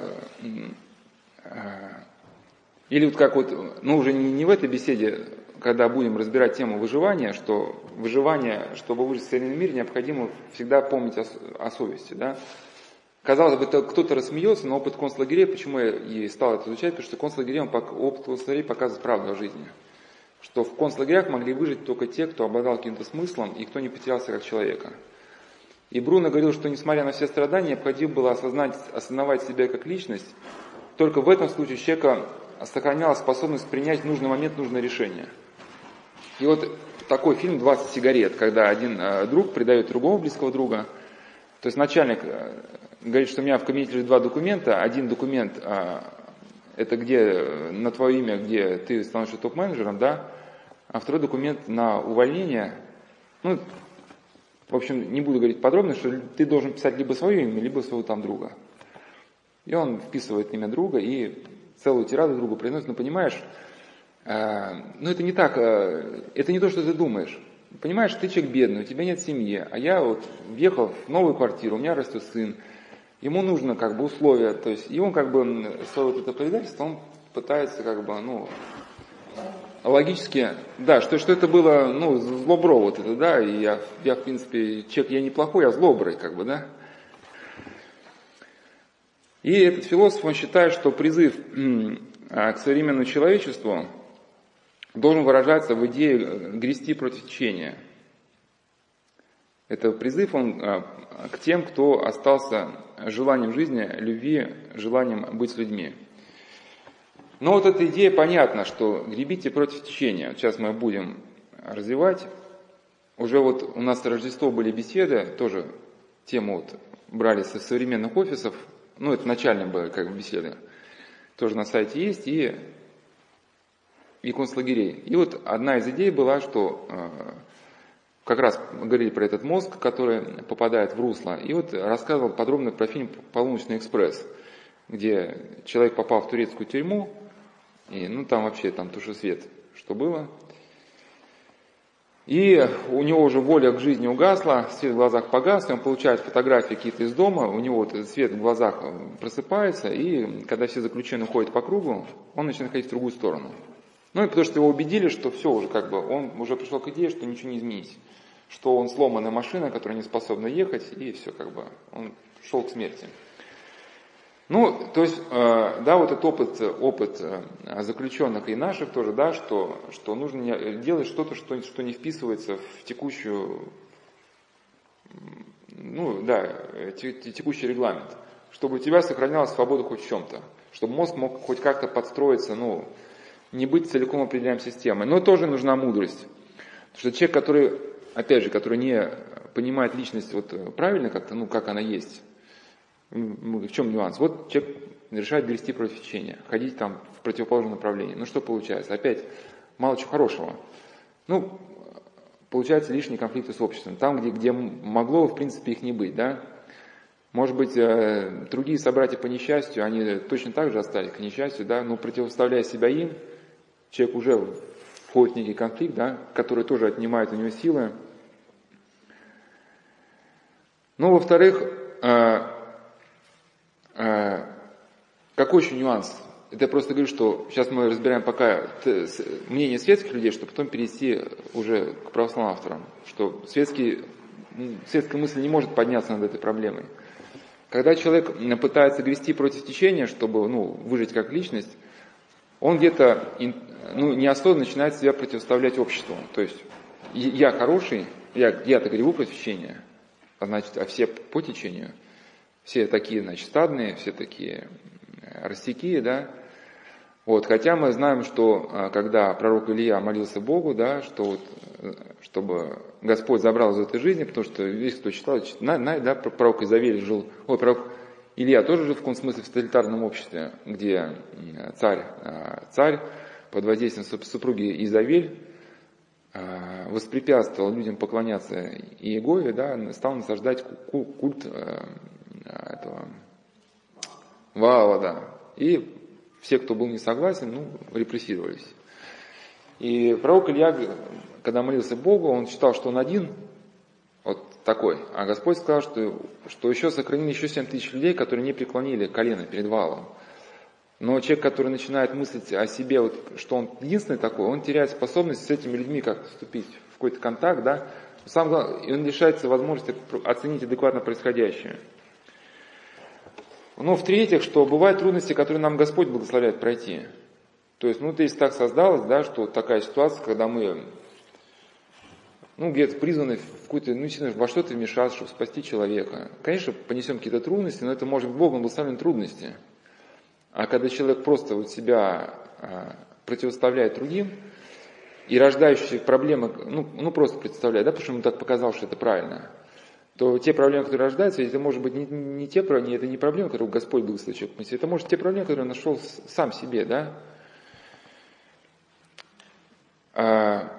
Или вот как вот, ну уже не, не в этой беседе, когда будем разбирать тему выживания, что выживание, чтобы выжить в современном мире, необходимо всегда помнить о, о совести, да. Казалось бы, кто-то рассмеется, но опыт концлагерей, почему я и стал это изучать, потому что концлагерей, он, опыт концлагерей показывает правду о жизни. Что в концлагерях могли выжить только те, кто обладал каким-то смыслом и кто не потерялся как человека. И Бруно говорил, что несмотря на все страдания, необходимо было осознать, осознавать себя как личность. Только в этом случае человека сохраняла способность принять в нужный момент нужное решение. И вот такой фильм «20 сигарет», когда один э, друг предает другого близкого друга. То есть начальник э, говорит, что у меня в кабинете лежит два документа. Один документ а, это где на твое имя, где ты становишься топ-менеджером, да, а второй документ на увольнение. Ну, в общем, не буду говорить подробно, что ты должен писать либо свое имя, либо своего там друга. И он вписывает имя друга и целую тираду другу приносит, ну понимаешь, э, ну это не так, э, это не то, что ты думаешь. Понимаешь, ты человек бедный, у тебя нет семьи, а я вот въехал в новую квартиру, у меня растет сын, ему нужно как бы условия, то есть, и он как бы свое вот это предательство, он пытается как бы, ну, логически, да, что, что это было, ну, злобро вот это, да, и я, я, в принципе, человек, я неплохой, а злобрый, как бы, да. И этот философ, он считает, что призыв а, к современному человечеству должен выражаться в идее э, грести против течения. Это призыв, он а, к тем, кто остался желанием жизни, любви, желанием быть с людьми. Но вот эта идея понятна, что гребите против течения. Сейчас мы будем развивать. Уже вот у нас Рождество были беседы, тоже тему вот брали со современных офисов, ну это начальные были как бы беседы, тоже на сайте есть, и, и концлагерей. И вот одна из идей была, что э, как раз говорили про этот мозг, который попадает в русло, и вот рассказывал подробно про фильм «Полуночный экспресс», где человек попал в турецкую тюрьму, и ну там вообще там туши свет, что было. И у него уже воля к жизни угасла, свет в глазах погас, и он получает фотографии какие-то из дома, у него вот свет в глазах просыпается, и когда все заключенные ходят по кругу, он начинает ходить в другую сторону. Ну и потому что его убедили, что все уже как бы, он уже пришел к идее, что ничего не изменить. Что он сломанная машина, которая не способна ехать, и все как бы, он шел к смерти. Ну, то есть, э, да, вот этот опыт, опыт э, заключенных и наших тоже, да, что, что нужно делать что-то, что, что не вписывается в текущую, ну, да, текущий регламент, чтобы у тебя сохранялась свобода хоть в чем-то, чтобы мозг мог хоть как-то подстроиться, ну, не быть целиком определяем системой. Но тоже нужна мудрость. Потому что человек, который, опять же, который не понимает личность вот правильно как-то, ну, как она есть, в чем нюанс? Вот человек решает грести против течения, ходить там в противоположном направлении. Ну что получается? Опять мало чего хорошего. Ну, получается лишние конфликты с обществом. Там, где, где могло, в принципе, их не быть, да? Может быть, э, другие собратья по несчастью, они точно так же остались к несчастью, да, но противоставляя себя им, человек уже входит в некий конфликт, да, который тоже отнимает у него силы. Ну, во-вторых, э, какой еще нюанс? Это я просто говорю, что сейчас мы разбираем пока мнение светских людей, чтобы потом перейти уже к православным авторам, что светский, светская мысль не может подняться над этой проблемой. Когда человек пытается грести против течения, чтобы ну, выжить как личность, он где-то ну, неосознанно начинает себя противоставлять обществу. То есть я хороший, я, я-то гребу против течения, а значит, а все по течению. Все такие, значит, стадные, все такие растяки, да. Вот, хотя мы знаем, что а, когда пророк Илья молился Богу, да, что вот, э, чтобы Господь забрал из этой жизни, потому что весь, кто читал, на, на, да, пророк Изавель жил, ой, пророк Илья тоже жил в каком смысле в тоталитарном обществе, где царь, царь под воздействием супруги Изавель воспрепятствовал людям поклоняться Иегове, да, стал насаждать культ э, этого Ваала, да. И все, кто был не согласен, ну, репрессировались. И пророк Илья, когда молился Богу, он считал, что он один, вот такой. А Господь сказал, что, что еще сохранили еще 7 тысяч людей, которые не преклонили колено перед валом. Но человек, который начинает мыслить о себе, вот, что он единственный такой, он теряет способность с этими людьми как вступить в какой-то контакт, да. Сам главное, он лишается возможности оценить адекватно происходящее. Ну, в-третьих, что бывают трудности, которые нам Господь благословляет пройти. То есть, ну, то есть так создалось, да, что такая ситуация, когда мы, ну, где-то призваны в какую-то, ну, во что-то вмешаться, чтобы спасти человека. Конечно, понесем какие-то трудности, но это может быть Богом благословенные трудности. А когда человек просто вот себя а, противоставляет другим, и рождающие проблемы, ну, ну просто представляет, да, потому что ему так показалось, что это правильно – то те проблемы, которые рождаются, это может быть не, не те, не, это не проблемы, которые Господь был человек это может те проблемы, которые он нашел сам себе, да. А,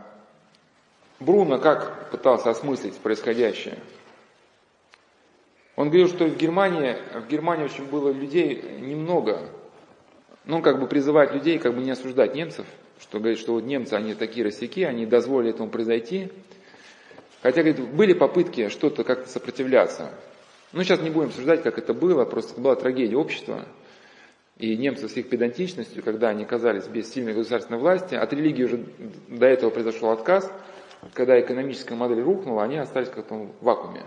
Бруно как пытался осмыслить происходящее? Он говорил, что в Германии, в Германии очень было людей немного, ну, как бы призывать людей, как бы не осуждать немцев, что говорит, что вот немцы, они такие росяки, они дозволили этому произойти, Хотя, говорит, были попытки что-то как-то сопротивляться. Ну, сейчас не будем обсуждать, как это было, просто это была трагедия общества. И немцы с их педантичностью, когда они оказались без сильной государственной власти, от религии уже до этого произошел отказ, когда экономическая модель рухнула, они остались как-то в вакууме.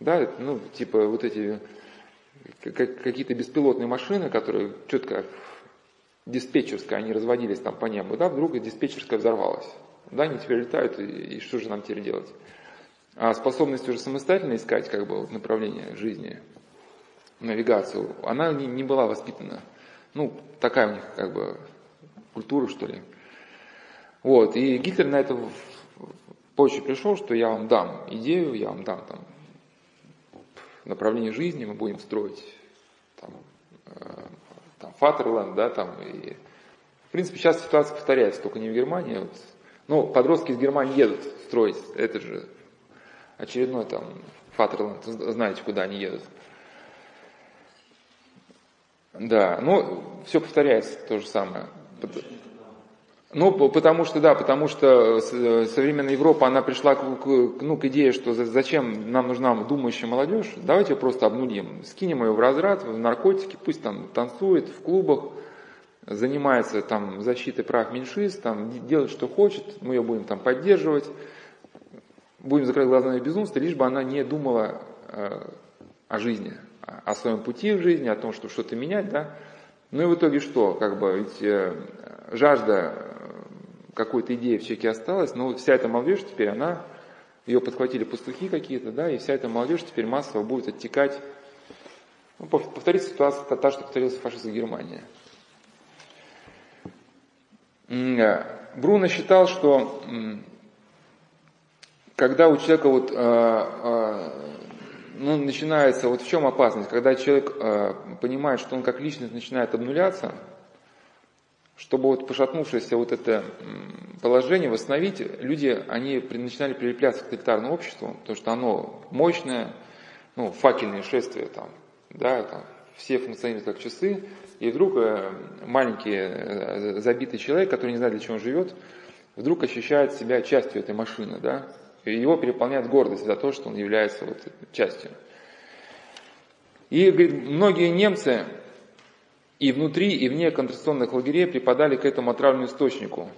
Да, ну, типа вот эти какие-то беспилотные машины, которые четко диспетчерская, они разводились там по небу, да, вдруг диспетчерская взорвалась. Да, они теперь летают, и, и что же нам теперь делать? А способность уже самостоятельно искать как бы направление жизни, навигацию, она не, не была воспитана. Ну, такая у них как бы культура, что ли. Вот, и Гитлер на это позже пришел, что я вам дам идею, я вам дам там направление жизни, мы будем строить там, э, там Фатерленд, да, там, и в принципе сейчас ситуация повторяется, только не в Германии, а вот ну, подростки из Германии едут строить, это же очередной там Фатерланд, знаете, куда они едут. Да, ну, все повторяется то же самое. Ну, потому что, да, потому что э, современная Европа, она пришла к, ну, к идее, что зачем нам нужна думающая молодежь, давайте просто обнулим, скинем ее в разряд, в наркотики, пусть там танцует в клубах, занимается там защитой прав меньшинств, там делает, что хочет, мы ее будем там поддерживать, будем закрыть глаза на безумство, лишь бы она не думала э, о жизни, о своем пути в жизни, о том, что что-то менять, да. Ну и в итоге что? Как бы ведь э, жажда какой-то идеи в человеке осталась, но вся эта молодежь теперь, она, ее подхватили пастухи какие-то, да, и вся эта молодежь теперь массово будет оттекать. Ну, повторится ситуация та, что повторилась в фашистской Германии. Бруно считал, что когда у человека вот, э, э, ну, начинается, вот в чем опасность, когда человек понимает, что он как личность начинает обнуляться, чтобы вот пошатнувшееся вот это положение восстановить, люди, они начинали прилепляться к тоталитарному обществу, потому что оно мощное, ну, факельные шествия там, да, там, все функционируют как часы, и вдруг э, маленький э, забитый человек, который не знает, для чего он живет, вдруг ощущает себя частью этой машины, да, и его переполняет гордость за то, что он является вот частью. И говорит, многие немцы и внутри, и вне концентрационных лагерей припадали к этому отравленному источнику.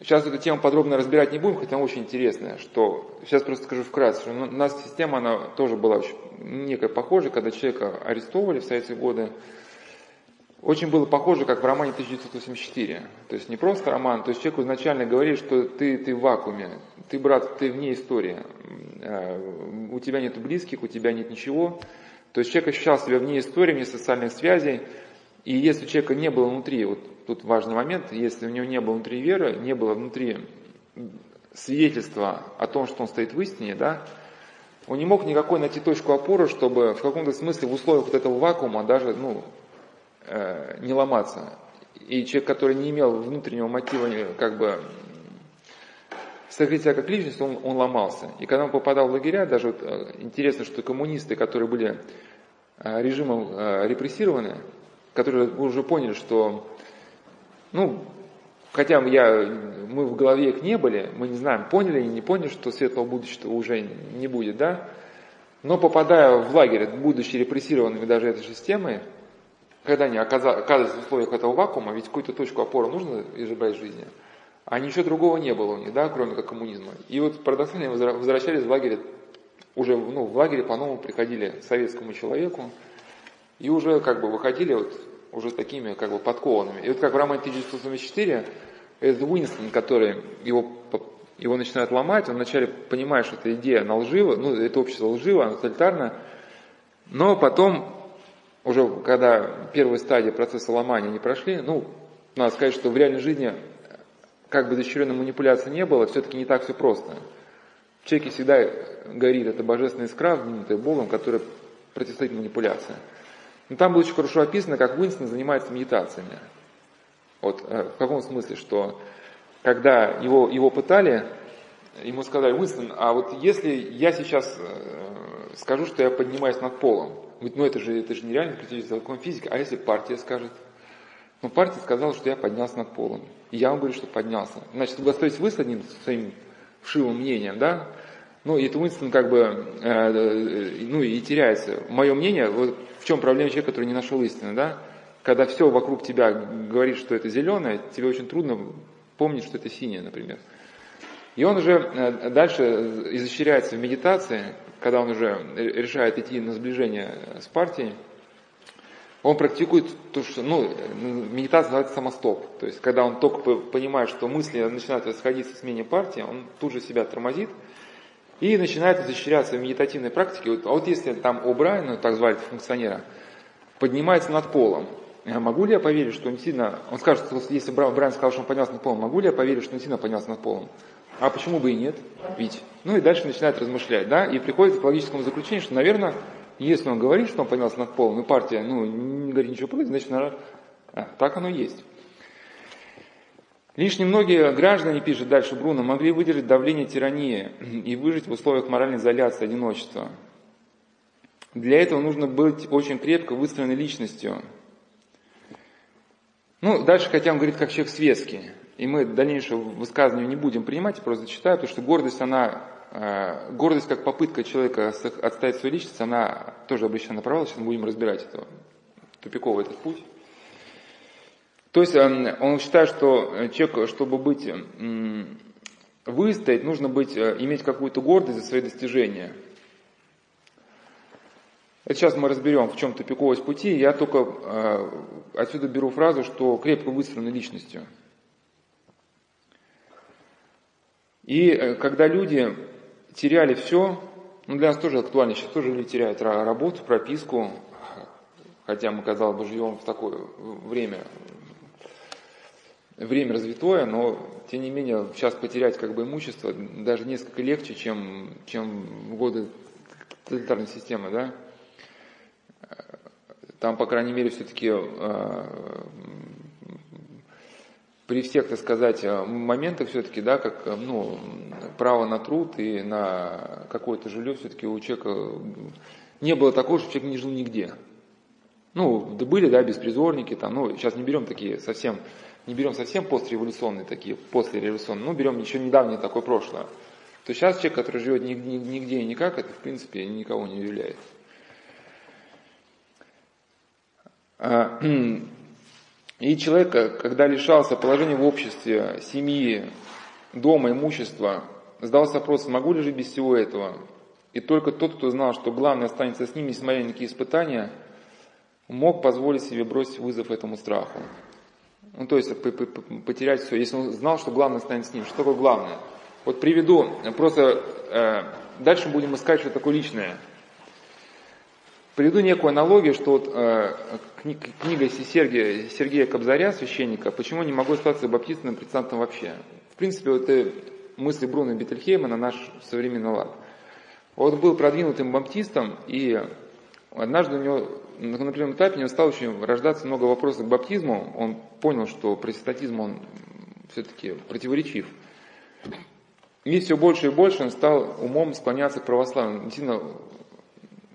Сейчас эту тему подробно разбирать не будем, хотя она очень интересная, что, сейчас просто скажу вкратце, что у нас система, она тоже была некая похожая, когда человека арестовывали в советские годы, очень было похоже, как в романе 1984. То есть не просто роман, то есть человеку изначально говорили, что ты, ты в вакууме, ты, брат, ты вне истории, э, у тебя нет близких, у тебя нет ничего. То есть человек ощущал себя вне истории, вне социальных связей, и если у человека не было внутри, вот тут важный момент, если у него не было внутри веры, не было внутри свидетельства о том, что он стоит в истине, да, он не мог никакой найти точку опоры, чтобы в каком-то смысле в условиях вот этого вакуума даже ну, э, не ломаться. И человек, который не имел внутреннего мотива как бы сокрыть себя как личность, он, он ломался. И когда он попадал в лагеря, даже вот, э, интересно, что коммунисты, которые были э, режимом э, репрессированы, которые уже поняли, что, ну, хотя я, мы в голове их не были, мы не знаем, поняли или не поняли, что светлого будущего уже не будет, да, но попадая в лагерь, будучи репрессированными даже этой системой, когда они оказались в условиях этого вакуума, ведь какую-то точку опоры нужно избрать в жизни, а ничего другого не было у них, да, кроме как коммунизма. И вот парадоксально возвращались в лагере, уже ну, в лагере по-новому приходили советскому человеку, и уже как бы выходили вот уже такими как бы подкованными. И вот как в романе 1984, это Уинстон, который его, его начинает ломать, он вначале понимает, что эта идея, она лжива, ну, это общество лживо, оно тоталитарно, но потом, уже когда первые стадии процесса ломания не прошли, ну, надо сказать, что в реальной жизни, как бы изощренной манипуляции не было, все-таки не так все просто. В человеке всегда горит эта божественная искра, вдвинутая Богом, которая противостоит манипуляции. Но там было очень хорошо описано, как Уинстон занимается медитациями. Вот э, в каком смысле, что когда его, его пытали, ему сказали, Уинстон, а вот если я сейчас э, скажу, что я поднимаюсь над полом, говорит, ну это же, это же нереально противоречит закон физики, а если партия скажет? Ну партия сказала, что я поднялся над полом. И я вам говорю, что поднялся. Значит, остаетесь вы с одним своим вшивым мнением, да? Ну, и Уинстон как бы, э, э, ну, и теряется. Мое мнение, вот в чем проблема человека, который не нашел истины, да? Когда все вокруг тебя говорит, что это зеленое, тебе очень трудно помнить, что это синее, например. И он уже э, дальше изощряется в медитации, когда он уже решает идти на сближение с партией, он практикует то, что, ну, медитация называется самостоп. То есть, когда он только понимает, что мысли начинают расходиться с мнением партии, он тут же себя тормозит, и начинает изощряться в медитативной практике. А вот если там О'Брайен, так звали функционера, поднимается над полом, могу ли я поверить, что он сильно... Он скажет, что если Брайан сказал, что он поднялся над полом, могу ли я поверить, что он сильно поднялся над полом? А почему бы и нет? Ведь. Ну и дальше начинает размышлять, да, и приходит к логическому заключению, что, наверное, если он говорит, что он поднялся над полом, и партия, ну, не говорит ничего против, значит, наверное, а, так оно и есть. Лишь немногие граждане, пишет дальше Бруно, могли выдержать давление тирании и выжить в условиях моральной изоляции, одиночества. Для этого нужно быть очень крепко выстроенной личностью. Ну, дальше, хотя он говорит, как человек светский. и мы дальнейшего высказывания не будем принимать, просто зачитаю, потому что гордость, она, э, гордость как попытка человека отставить свою личность, она тоже обречена на провал, сейчас мы будем разбирать это, тупиковый этот путь. То есть э, он считает, что человек, чтобы быть, выстоять, нужно быть, иметь какую-то гордость за свои достижения – это сейчас мы разберем, в чем тупиковость пути. Я только э, отсюда беру фразу, что крепко выстроены личностью. И э, когда люди теряли все, ну для нас тоже актуально, сейчас тоже люди теряют работу, прописку, хотя мы, казалось бы, живем в такое время, время развитое, но тем не менее сейчас потерять как бы имущество даже несколько легче, чем, чем в годы тоталитарной системы, да. Там, по крайней мере, все-таки э, при всех, так сказать, моментах все-таки, да, как, ну, право на труд и на какое-то жилье все-таки у человека не было такого, что человек не жил нигде. Ну, были, да, беспризорники, там, ну, сейчас не берем такие совсем, не берем совсем постреволюционные такие, послереволюционные, ну, берем еще недавнее такое прошлое. То сейчас человек, который живет нигде и никак, это, в принципе, никого не является. А, и человек, когда лишался положения в обществе, семьи, дома, имущества, задался вопрос, могу ли жить без всего этого? И только тот, кто знал, что главное останется с ним, несмотря на какие испытания, мог позволить себе бросить вызов этому страху. Ну, то есть потерять все. Если он знал, что главное станет с ним. Что такое главное? Вот приведу, просто э, дальше будем искать что такое личное. Приведу некую аналогию, что вот э, книга Сергия, Сергея Кобзаря, священника, почему не могу остаться баптистным протестантом вообще. В принципе, вот это мысли Бруно Бетельхейма на наш современный лад. Вот был продвинутым баптистом, и однажды у него на определенном этапе у него стало очень рождаться много вопросов к баптизму. Он понял, что протестантизм, он все-таки противоречив. И все больше и больше он стал умом склоняться к православию. Действительно,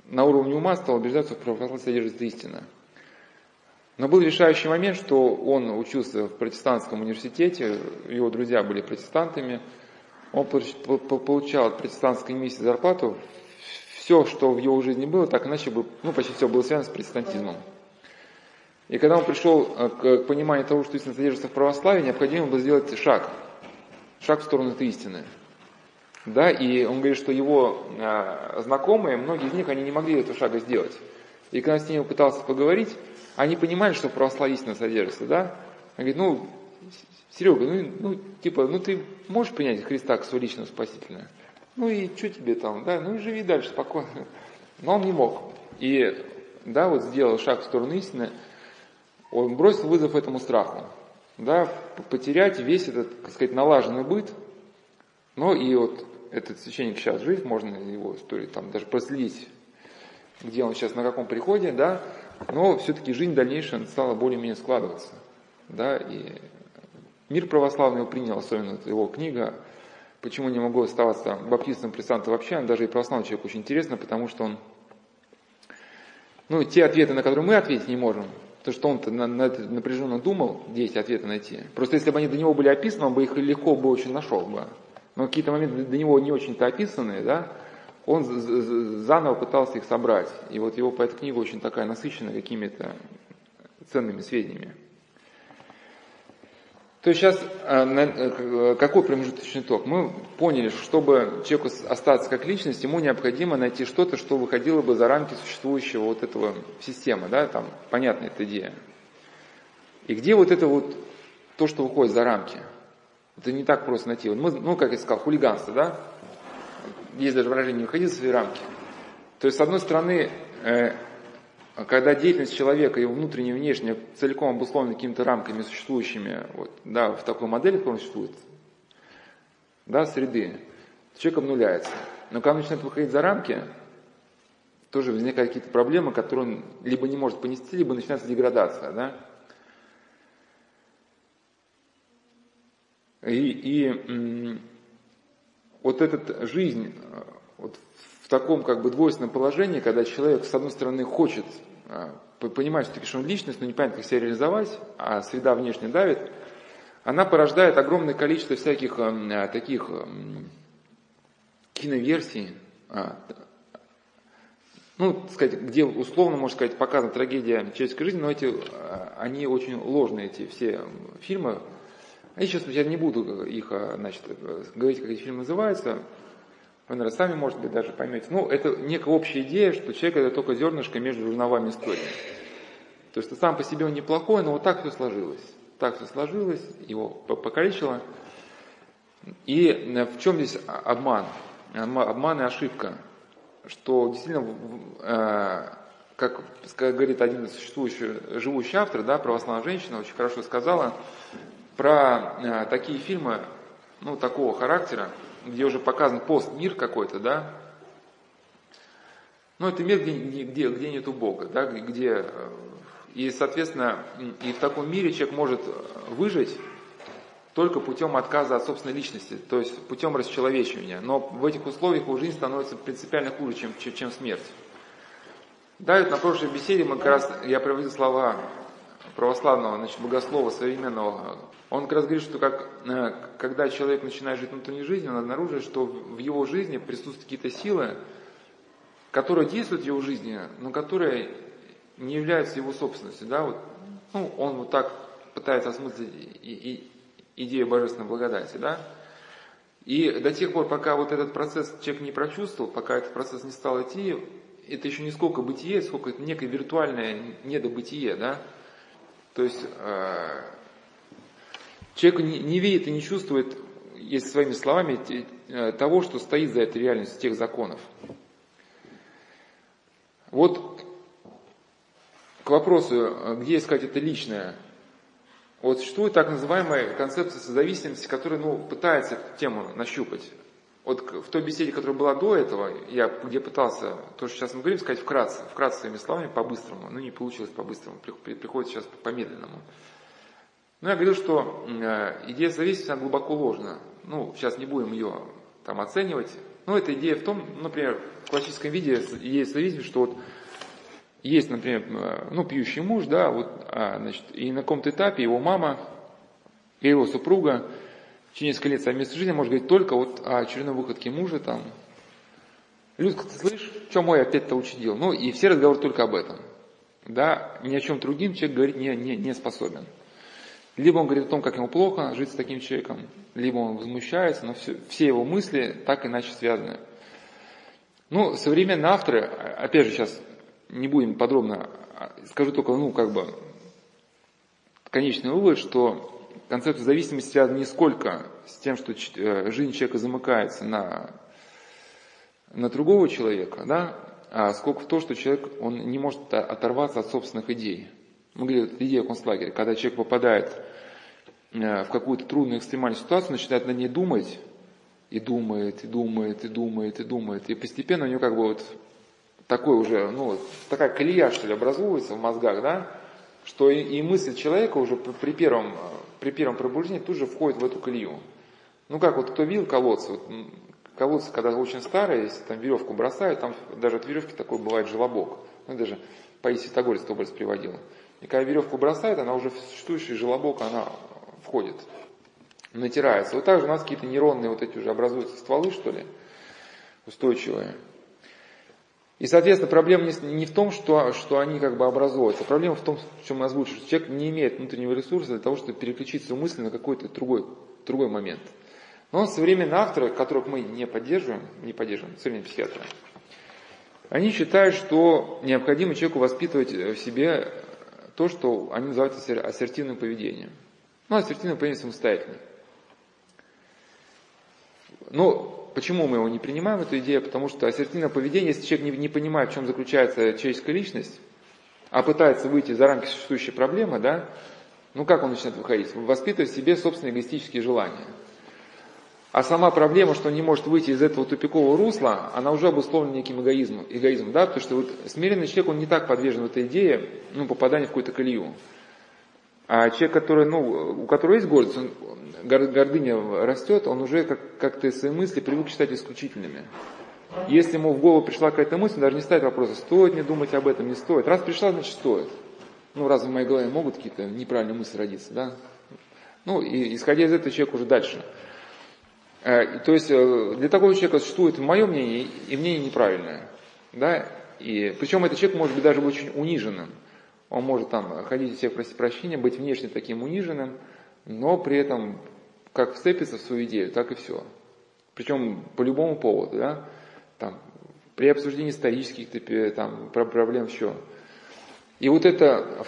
на уровне ума стал убеждаться, что в православии содержится истина. Но был решающий момент, что он учился в протестантском университете, его друзья были протестантами, он получал от протестантской миссии зарплату, все, что в его жизни было, так иначе бы, ну, почти все было связано с протестантизмом. И когда он пришел э, к пониманию того, что истина содержится в православии, необходимо было сделать шаг, шаг в сторону этой истины – да, и он говорит, что его э, знакомые, многие из них, они не могли этого шага сделать. И когда с ними пытался поговорить, они понимали, что православие истина содержится, да. Он говорит, ну, Серега, ну, ну, типа, ну ты можешь принять Христа как свою личного спасителя? Ну и что тебе там, да, ну и живи дальше спокойно. Но он не мог. И, да, вот сделал шаг в сторону истины, он бросил вызов этому страху, да, потерять весь этот, так сказать, налаженный быт, но и вот этот священник сейчас жив, можно его историю там даже проследить, где он сейчас, на каком приходе, да, но все-таки жизнь дальнейшая стала более-менее складываться, да, и мир православный его принял, особенно его книга «Почему не могу оставаться баптистом протестантом вообще», даже и православный человек очень интересно, потому что он, ну, те ответы, на которые мы ответить не можем, то, что он-то на, на это напряженно думал, где эти ответы найти. Просто если бы они до него были описаны, он бы их легко бы очень нашел бы но какие-то моменты для него не очень-то описанные, да, он заново пытался их собрать. И вот его по этой книге очень такая насыщенная какими-то ценными сведениями. То есть сейчас а, э, какой промежуточный итог? Мы поняли, что чтобы человеку остаться как личность, ему необходимо найти что-то, что выходило бы за рамки существующего вот этого системы, да, там понятная эта идея. И где вот это вот то, что выходит за рамки? Это не так просто найти. Мы, ну, как я сказал, хулиганство, да? Есть даже выражение «не выходи за свои рамки». То есть, с одной стороны, э, когда деятельность человека, его внутренняя и внешняя, целиком обусловлена какими-то рамками, существующими вот, да, в такой модели, в которой он существует, да, среды, человек обнуляется. Но когда он начинает выходить за рамки, тоже возникают какие-то проблемы, которые он либо не может понести, либо начинается деградация. Да? И, и вот эта жизнь вот в таком как бы двойственном положении, когда человек, с одной стороны, хочет а, понимать, что он личность, но не понимает, как себя реализовать, а среда внешне давит, она порождает огромное количество всяких э, таких э, киноверсий, э, ну, сказать, где условно, можно сказать, показана трагедия человеческой жизни, но эти, э, они очень ложные, эти все фильмы. Я сейчас я не буду их, э, значит, говорить, как эти фильмы называются, вы, наверное, сами, может быть, даже поймете. Ну, это некая общая идея, что человек это только зернышко между жерновами истории. То есть сам по себе он неплохой, но вот так все сложилось. Так все сложилось, его покалечило. И э, в чем здесь обман? Обман и ошибка. Что действительно, э, как говорит один существующий, живущий автор, да, православная женщина, очень хорошо сказала, про э, такие фильмы, ну, такого характера, где уже показан пост-мир какой-то, да, ну, это мир, где, где, где нету Бога, да, где и, соответственно, и в таком мире человек может выжить только путем отказа от собственной личности, то есть путем расчеловечивания. Но в этих условиях его жизнь становится принципиально хуже, чем, чем, смерть. Да, это на прошлой беседе мы как раз, я приводил слова православного, значит, богослова современного. Он как раз говорит, что как, э, когда человек начинает жить внутренней жизнью, он обнаруживает, что в его жизни присутствуют какие-то силы, которые действуют в его жизни, но которые не являются его собственностью, да, вот, ну, он вот так пытается осмыслить и, и, идею божественной благодати, да, и до тех пор, пока вот этот процесс человек не прочувствовал, пока этот процесс не стал идти, это еще не сколько бытие, сколько это некое виртуальное недобытие, да, то есть э, человек не, не видит и не чувствует, если своими словами, э, того, что стоит за этой реальностью, тех законов. Вот к вопросу, где искать это личное, вот существует так называемая концепция созависимости, которая ну, пытается эту тему нащупать. Вот в той беседе, которая была до этого, я где пытался, то, что сейчас мы говорим, сказать вкратце, вкратце своими словами, по-быстрому, но не получилось по-быстрому, приходится сейчас по-медленному. Но я говорил, что э, идея зависимости, глубоко ложна. Ну, сейчас не будем ее там оценивать. Но эта идея в том, например, в классическом виде идея зависимости, что вот есть, например, э, ну, пьющий муж, да, вот, а, значит, и на каком-то этапе его мама и его супруга в течение несколько лет совместной жизни может говорить только вот о очередной выходке мужа там. Людка, ты слышишь, что мой опять-то учудил? Ну, и все разговоры только об этом. Да, ни о чем другим человек говорить не, не, не способен. Либо он говорит о том, как ему плохо жить с таким человеком, либо он возмущается, но все, все его мысли так иначе связаны. Ну, современные авторы, опять же сейчас не будем подробно, а, скажу только, ну, как бы, конечный вывод, что концепция зависимости связана не сколько с тем, что э, жизнь человека замыкается на, на другого человека, да, а сколько в то, что человек, он не может оторваться от собственных идей. Мы говорили, это идея концлагеря, когда человек попадает э, в какую-то трудную экстремальную ситуацию, начинает на ней думать, и думает, и думает, и думает, и думает, и постепенно у него как бы вот такой уже, ну, такая колея, что ли, образуется в мозгах, да, что и, и мысль человека уже при первом, при первом пробуждении тут же входит в эту колею. Ну, как вот кто видел колодцы, вот, колодцы, когда очень старые, если там веревку бросают, там даже от веревки такой бывает желобок. Ну, даже Паисий Святогорец образ приводил. И когда веревку бросают, она уже в существующий желобок, она входит, натирается. Вот так же у нас какие-то нейронные вот эти уже образуются стволы, что ли, устойчивые. И, соответственно, проблема не, в том, что, что они как бы образуются. Проблема в том, в чем мы озвучили, что человек не имеет внутреннего ресурса для того, чтобы переключить свою на какой-то другой, другой момент. Но современные авторы, которых мы не поддерживаем, не поддерживаем, современные психиатры, они считают, что необходимо человеку воспитывать в себе то, что они называют ассертивным поведением. Ну, ассертивное поведение самостоятельно. Но Почему мы его не принимаем, эту идею? Потому что ассертивное поведение, если человек не, не понимает, в чем заключается человеческая личность, а пытается выйти за рамки существующей проблемы, да, ну как он начинает выходить? Воспитывать в себе собственные эгоистические желания. А сама проблема, что он не может выйти из этого тупикового русла, она уже обусловлена неким эгоизмом, эгоизмом да, потому что вот смиренный человек, он не так подвержен этой идее, ну, попадания в какую-то колею. А человек, который, ну, у которого есть гордость, он, гордыня растет, он уже как, как-то свои мысли привык считать исключительными. Если ему в голову пришла какая-то мысль, он даже не ставит вопроса, стоит мне думать об этом, не стоит. Раз пришла, значит стоит. Ну, разве в моей голове могут какие-то неправильные мысли родиться, да? Ну, и исходя из этого человек уже дальше. Э, то есть э, для такого человека существует мое мнение и мнение неправильное. Да? И, причем этот человек может быть даже очень униженным. Он может там ходить и всех просить прощения, быть внешне таким униженным, но при этом как вцепится в свою идею, так и все. Причем по любому поводу, да, там, при обсуждении исторических там, проблем, все. И вот это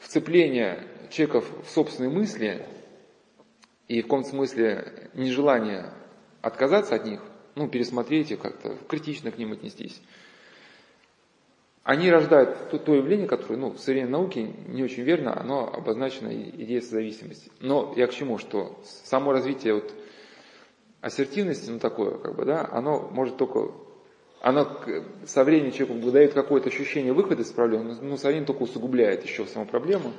вцепление человека в собственные мысли и в каком-то смысле нежелание отказаться от них, ну, пересмотреть их как-то, критично к ним отнестись, они рождают то, то явление, которое ну, в современной науке не очень верно, оно обозначено идеей созависимости. Но я к чему, что само развитие вот ассертивности, ну такое, как бы, да, оно может только, оно со временем человеку дает какое-то ощущение выхода из проблемы, но со временем только усугубляет еще саму проблему.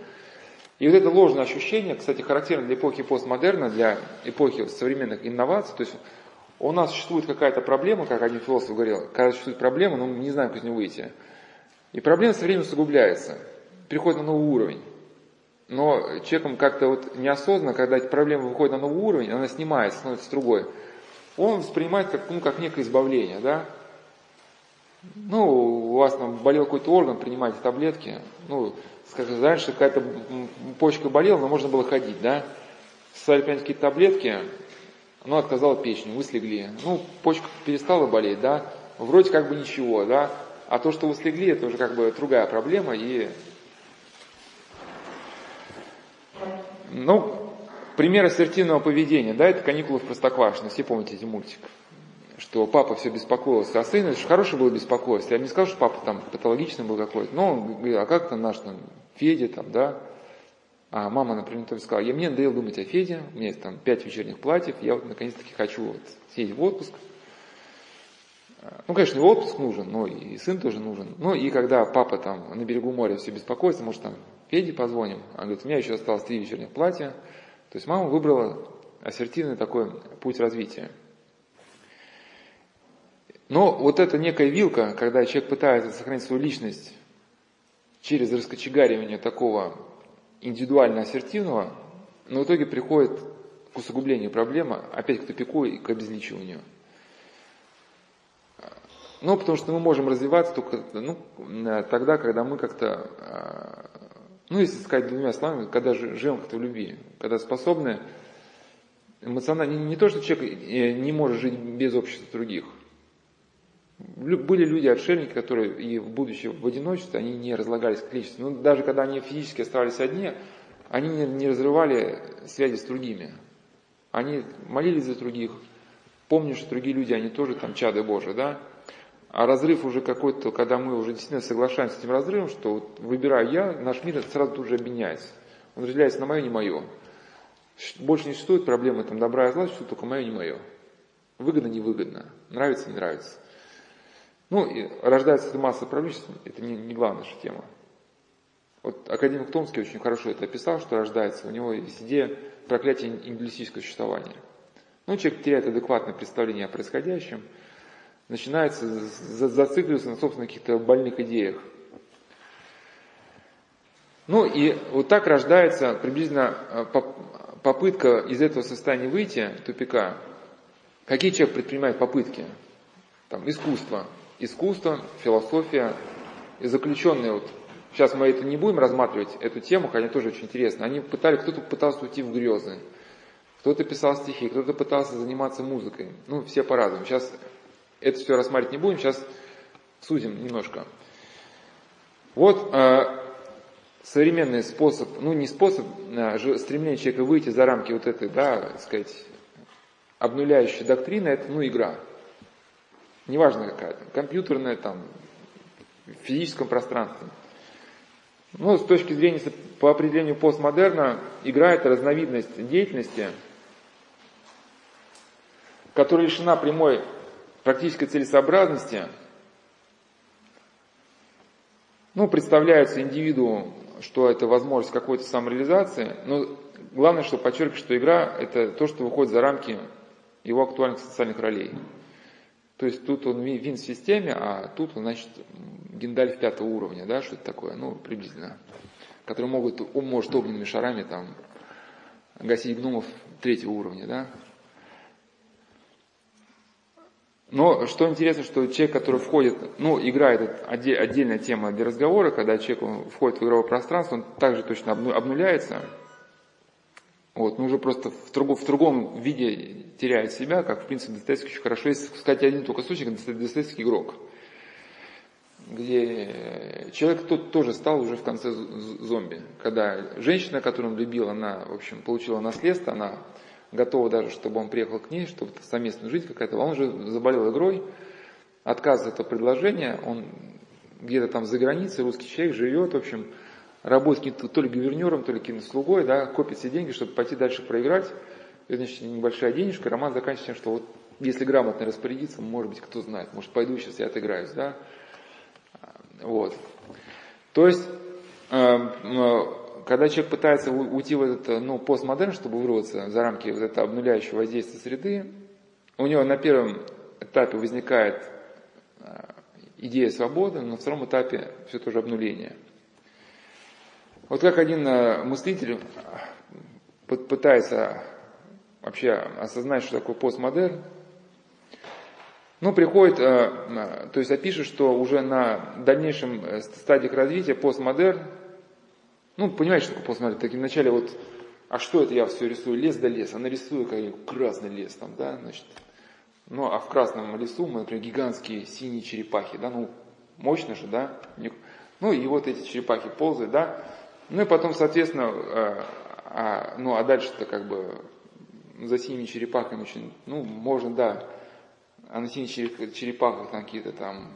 И вот это ложное ощущение, кстати, характерно для эпохи постмодерна, для эпохи современных инноваций, то есть у нас существует какая-то проблема, как один философ говорил, когда существует проблема, но мы не знаем, как из нее выйти. И проблема со временем усугубляется, приходит на новый уровень. Но человеком как-то вот неосознанно, когда эта проблема выходит на новый уровень, она снимается, становится другой, он воспринимает как, ну, как некое избавление, да? Ну, у вас там болел какой-то орган, принимаете таблетки, ну, скажем, раньше какая-то почка болела, но можно было ходить, да? Стали принять какие-то таблетки, ну, отказала печень, вы слегли. Ну, почка перестала болеть, да? Вроде как бы ничего, да? А то, что вы слегли, это уже как бы другая проблема. И... Ну, пример ассертивного поведения, да, это каникулы в Простоквашино, все помните эти мультик. Что папа все беспокоился о сыне, это хорошее было беспокойство. Я не сказал, что папа там патологичный был какой-то, но он говорит, а как там наш там Федя там, да, а мама, например, тоже сказала, я мне надоело думать о Феде, у меня есть там пять вечерних платьев, я вот наконец-таки хочу вот съездить в отпуск, ну, конечно, и отпуск нужен, но и сын тоже нужен. Ну, и когда папа там на берегу моря все беспокоится, может, там Феде позвоним. Он говорит, у меня еще осталось три вечерних платья. То есть мама выбрала ассертивный такой путь развития. Но вот эта некая вилка, когда человек пытается сохранить свою личность через раскочегаривание такого индивидуально ассертивного, но в итоге приходит к усугублению проблемы, опять к тупику и к обезличиванию. Ну, потому что мы можем развиваться только ну, тогда, когда мы как-то, а, ну, если сказать двумя словами, когда живем как-то в любви, когда способны эмоционально, не, не то, что человек э, не может жить без общества других. Были люди, отшельники, которые и в будущем в одиночестве, они не разлагались к личности. Но даже когда они физически оставались одни, они не, разрывали связи с другими. Они молились за других, помню, что другие люди, они тоже там чады Божии, да, а разрыв уже какой-то, когда мы уже действительно соглашаемся с этим разрывом, что вот выбираю я, наш мир сразу тут же обменяется. Он разделяется на мое, не мое. Больше не существует проблемы там добра и зла, существует только мое, не мое. Выгодно, невыгодно, нравится, не нравится. Ну, и рождается масса проблем, это не, не главная наша тема. Вот академик Томский очень хорошо это описал, что рождается. У него есть идея проклятия индивидуалистического существования. Ну, человек теряет адекватное представление о происходящем – начинается зацикливаться на собственных каких-то больных идеях. Ну и вот так рождается приблизительно э, попытка из этого состояния выйти, тупика. Какие человек предпринимает попытки? Там, искусство. Искусство, философия, и заключенные вот Сейчас мы это не будем рассматривать, эту тему, хотя тоже очень интересно. Они пытались, кто-то пытался уйти в грезы, кто-то писал стихи, кто-то пытался заниматься музыкой. Ну, все по-разному. Сейчас это все рассматривать не будем, сейчас сузим немножко. Вот э, современный способ, ну не способ, а стремление человека выйти за рамки вот этой, да, так сказать, обнуляющей доктрины, это ну игра. Неважно какая то компьютерная, там, в физическом пространстве. Ну, с точки зрения, по определению постмодерна, игра это разновидность деятельности, которая лишена прямой практической целесообразности, ну, представляется индивиду, что это возможность какой-то самореализации, но главное, что подчеркивать, что игра – это то, что выходит за рамки его актуальных социальных ролей. То есть тут он вин в системе, а тут он, значит, Гендальф пятого уровня, да, что это такое, ну, приблизительно, который могут, он может огненными шарами там гасить гномов третьего уровня, да. Но что интересно, что человек, который входит, ну, игра это отдельная тема для разговора, когда человек входит в игровое пространство, он также точно обнуляется, вот, но уже просто в, другом, в другом виде теряет себя, как, в принципе, Достоевский очень хорошо. Есть, сказать, один только случай, когда Достоевский игрок, где человек тот тоже стал уже в конце зомби. Когда женщина, которую он любил, она, в общем, получила наследство, она готова даже, чтобы он приехал к ней, чтобы совместно жить какая-то. Он уже заболел игрой, отказывает от предложения, он где-то там за границей, русский человек, живет, в общем, работает то ли гувернером, то ли кинослугой, да, копит все деньги, чтобы пойти дальше проиграть. И, значит, небольшая денежка, роман заканчивается тем, что вот если грамотно распорядиться, может быть, кто знает, может, пойду сейчас и отыграюсь, да. Вот. То есть, э, когда человек пытается уйти в этот ну, постмодерн, чтобы вырваться за рамки вот этого обнуляющего воздействия среды, у него на первом этапе возникает э, идея свободы, но на втором этапе все тоже обнуление. Вот как один э, мыслитель пытается вообще осознать, что такое постмодерн, ну, приходит, то есть опишет, что уже на дальнейшем стадиях развития постмодерн ну, понимаете, что такое постмодерн? Так вначале вот, а что это я все рисую? Лес да лес, а нарисую как красный лес там, да, значит. Ну, а в красном лесу например, гигантские синие черепахи, да, ну, мощно же, да. Ну, и вот эти черепахи ползают, да. Ну, и потом, соответственно, а, а, ну, а дальше-то как бы за синими черепахами очень, ну, можно, да, а на синих черепахах там какие-то там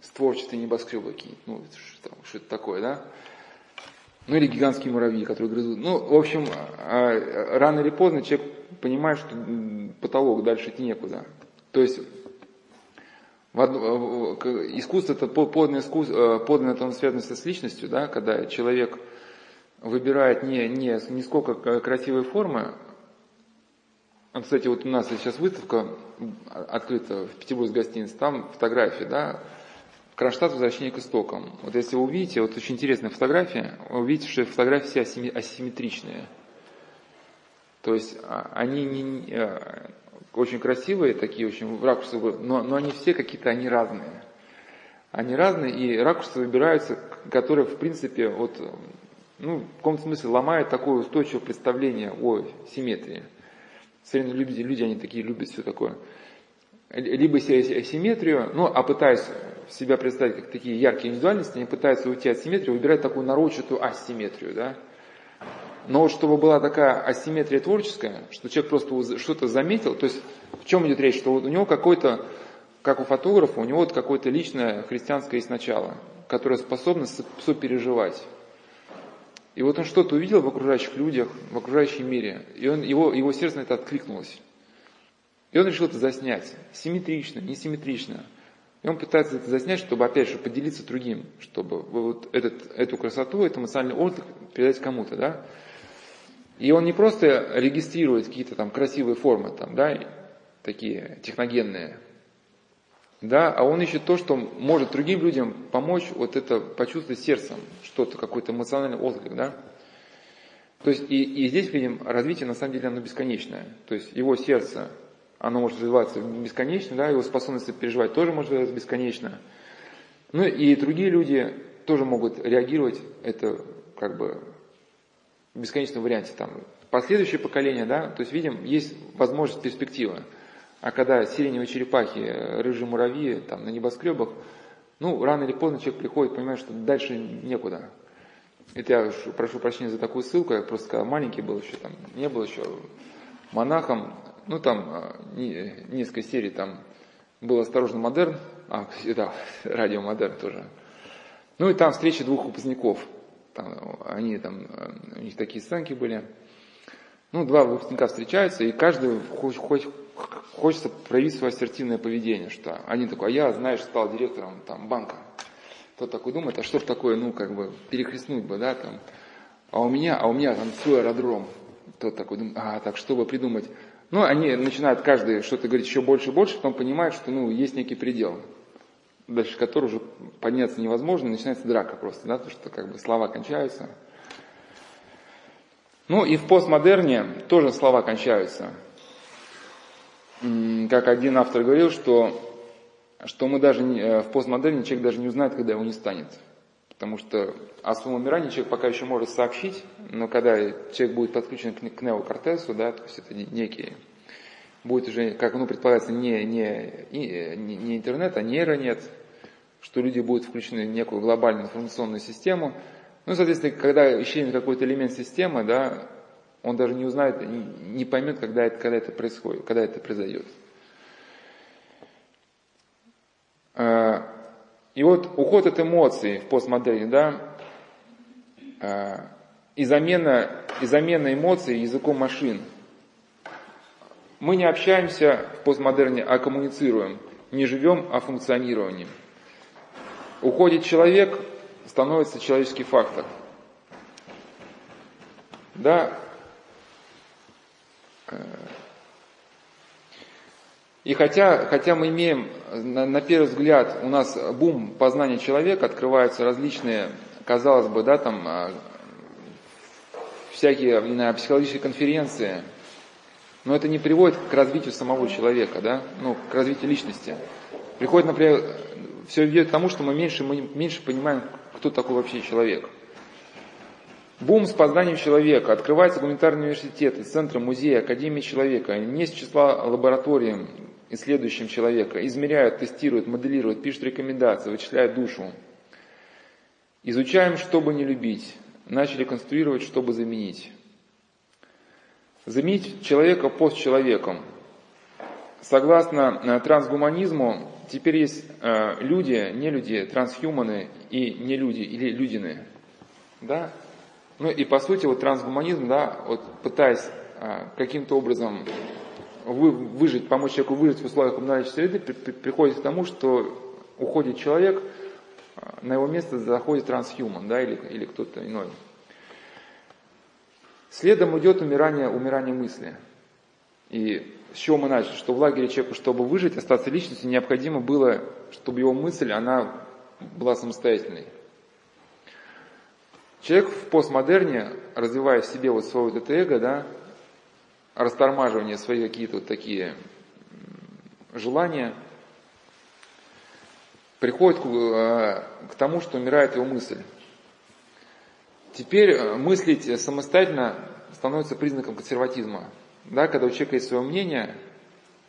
створчатые небоскребы какие-то, ну, что, это такое, да. Ну или гигантские муравьи, которые грызут. Ну, в общем, а, рано или поздно человек понимает, что потолок дальше идти некуда. То есть искусство это подлинное, искусство, подлинное там связано с личностью, да, когда человек выбирает не, не, не сколько красивой формы. Кстати, вот у нас сейчас выставка открыта в Петербургской гостинице, там фотографии, да, Кронштадт «Возвращение к истокам». Вот если вы увидите, вот очень интересная фотография, вы увидите, что фотографии все асимметричные. То есть а, они не, а, очень красивые, такие очень ракурсы, но, но они все какие-то, они разные. Они разные, и ракурсы выбираются, которые, в принципе, вот, ну, в каком-то смысле ломают такое устойчивое представление о симметрии. Современные люди, люди, они такие любят все такое либо симметрию, ну, а пытаясь себя представить как такие яркие индивидуальности, они пытаются уйти от симметрии, выбирают такую нарочатую асимметрию, да. Но вот чтобы была такая асимметрия творческая, что человек просто что-то заметил, то есть в чем идет речь, что вот у него какой-то, как у фотографа, у него вот какое-то личное христианское есть начало, которое способно сопереживать. И вот он что-то увидел в окружающих людях, в окружающем мире, и он, его, его сердце на это откликнулось. И он решил это заснять. Симметрично, несимметрично. И он пытается это заснять, чтобы, опять же, поделиться другим, чтобы вот этот, эту красоту, этот эмоциональный отдых передать кому-то, да. И он не просто регистрирует какие-то там красивые формы, там, да, такие техногенные, да, а он ищет то, что может другим людям помочь вот это почувствовать сердцем, что-то, какой-то эмоциональный отклик, да. То есть и, и здесь видим развитие, на самом деле, оно бесконечное. То есть его сердце оно может развиваться бесконечно, да, его способность переживать тоже может развиваться бесконечно. Ну и другие люди тоже могут реагировать, это как бы в бесконечном варианте. Там, последующее поколение, да, то есть видим, есть возможность перспектива. А когда сиреневые черепахи, рыжие муравьи там, на небоскребах, ну, рано или поздно человек приходит, понимает, что дальше некуда. Это я прошу прощения за такую ссылку, я просто когда маленький был еще, там, не был еще монахом, ну там а, несколько серий, там был «Осторожно, модерн», а, да, «Радио модерн» тоже. Ну и там встреча двух выпускников. Там, они там, у них такие сценки были. Ну, два выпускника встречаются, и каждый хоч, хоч, хочется проявить свое ассертивное поведение, что один такой, а я, знаешь, стал директором там, банка. Тот такой думает, а что такое, ну, как бы, перехлестнуть бы, да, там. А у меня, а у меня там свой аэродром. Тот такой думает, а, так, чтобы придумать, ну, они начинают каждый что-то говорить еще больше и больше, потом понимают, что ну, есть некий предел, дальше который уже подняться невозможно, начинается драка просто, да, потому что как бы слова кончаются. Ну и в постмодерне тоже слова кончаются. Как один автор говорил, что, что мы даже э, в постмодерне человек даже не узнает, когда его не станет. Потому что о своем умирании человек пока еще может сообщить, но когда человек будет подключен к неокортесу, да, то есть это некие, будет уже, как ну, предполагается, не, не, не, не интернет, а нейронет, что люди будут включены в некую глобальную информационную систему, ну, соответственно, когда исчезнет какой-то элемент системы, да, он даже не узнает, не поймет, когда это, когда это происходит, когда это произойдет. А, и вот уход от эмоций в постмодерне, да, а, и замена, и замена эмоций языком машин. Мы не общаемся в постмодерне, а коммуницируем. Не живем, а функционированием. Уходит человек, становится человеческий фактор. Да. И хотя, хотя мы имеем, на, на первый взгляд, у нас бум познания человека, открываются различные, казалось бы, да, там, а, всякие, не психологические конференции, но это не приводит к развитию самого человека, да, ну, к развитию личности. Приходит, например, все ведет к тому, что мы меньше, мы меньше понимаем, кто такой вообще человек. Бум с познанием человека. Открываются гуманитарные университеты, центры, музеи, академии человека. Не с числа лабораторий, исследующим человека. Измеряют, тестируют, моделируют, пишут рекомендации, вычисляют душу. Изучаем, чтобы не любить. Начали конструировать, чтобы заменить. Заменить человека постчеловеком. Согласно э, трансгуманизму, теперь есть э, люди, не люди, трансхуманы и не люди или людины. Да? Ну и по сути вот трансгуманизм, да, вот пытаясь э, каким-то образом вы, выжить, помочь человеку выжить в условиях коммунальной среды, при, при, приходит к тому, что уходит человек, э, на его место заходит трансхуман, да, или, или кто-то иной. Следом идет умирание, умирание мысли. И с чего мы начали? Что в лагере человеку, чтобы выжить, остаться личностью, необходимо было, чтобы его мысль, она была самостоятельной. Человек в постмодерне, развивая в себе вот свое вот это эго, да, растормаживание свои какие-то вот такие желания, приходит к, э, к тому, что умирает его мысль. Теперь э, мыслить самостоятельно становится признаком консерватизма да, когда у человека есть свое мнение,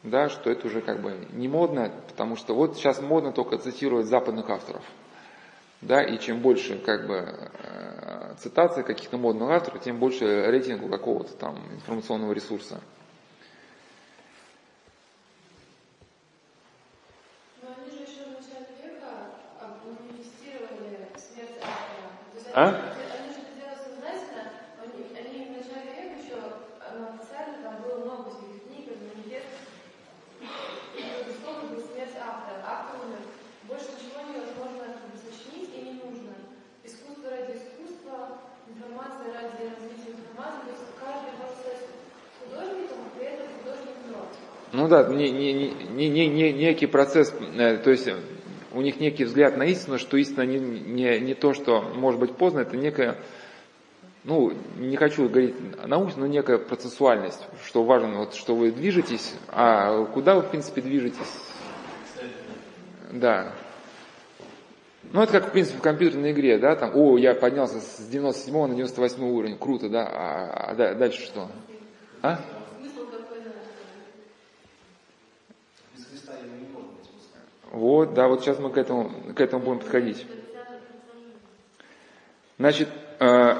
да, что это уже как бы не модно, потому что вот сейчас модно только цитировать западных авторов. Да, и чем больше как бы э, цитаций каких-то модных авторов, тем больше рейтинга какого-то там информационного ресурса. А? Ну да, не, не, не, не, не, некий процесс, э, то есть у них некий взгляд на истину, что истина не, не, не то, что может быть поздно, это некая, ну, не хочу говорить научно, но некая процессуальность, что важно, вот, что вы движетесь, а куда вы, в принципе, движетесь? Да. Ну, это как, в принципе, в компьютерной игре, да, там, о, я поднялся с 97 на 98 уровень, круто, да, а, а дальше что? А? Вот, да, вот сейчас мы к этому, к этому будем подходить. Значит, э,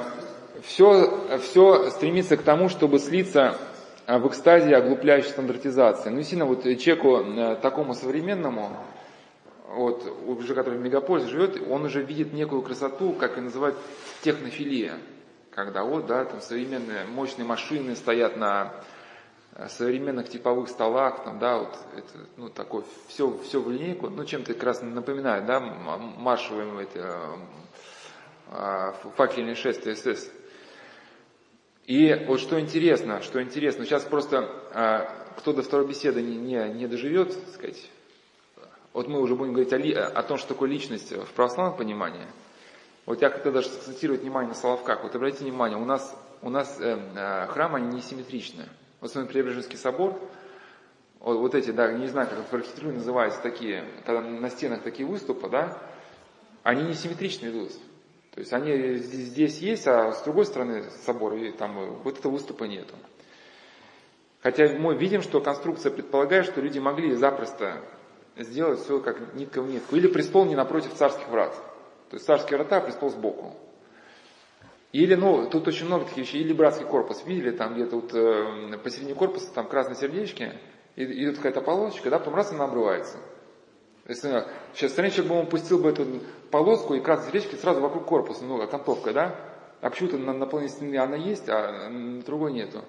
все, все стремится к тому, чтобы слиться э, в экстазе оглупляющей стандартизации. Ну, сильно вот человеку э, такому современному, вот, уже который в мегаполисе живет, он уже видит некую красоту, как и называют технофилия. Когда вот, да, там современные мощные машины стоят на современных типовых столах, там, да, вот это, ну, такое, все, все в линейку, ну, чем-то как раз напоминает, да, маршевые эти, э, факельные шествия СС. И вот что интересно, что интересно, сейчас просто э, кто до второй беседы не, не, не доживет, так сказать, вот мы уже будем говорить о, ли, о том, что такое личность в православном понимании. Вот я как-то даже сакцентировать внимание на Соловках. Вот обратите внимание, у нас у нас э, э, храмы, они несимметричны. Вот смотрим Преображенский собор, вот, вот эти, да, не знаю, как в архитектуре называются такие, когда на стенах такие выступы, да, они несимметрично идут. То есть они здесь есть, а с другой стороны собора, и там вот этого выступа нету. Хотя мы видим, что конструкция предполагает, что люди могли запросто сделать все как нитка в нитку. Или престол не напротив царских врат. То есть царские врата, а престол сбоку. Или, ну, тут очень много таких вещей. Или братский корпус. Видели, там где-то вот э, посередине корпуса, там красные сердечки, и, идет какая-то полосочка, да, потом раз она обрывается. Если, сейчас раньше бы он пустил бы эту полоску и красные сердечки сразу вокруг корпуса, ну, окантовка, да? А почему-то на, на полной стене она есть, а на другой нету.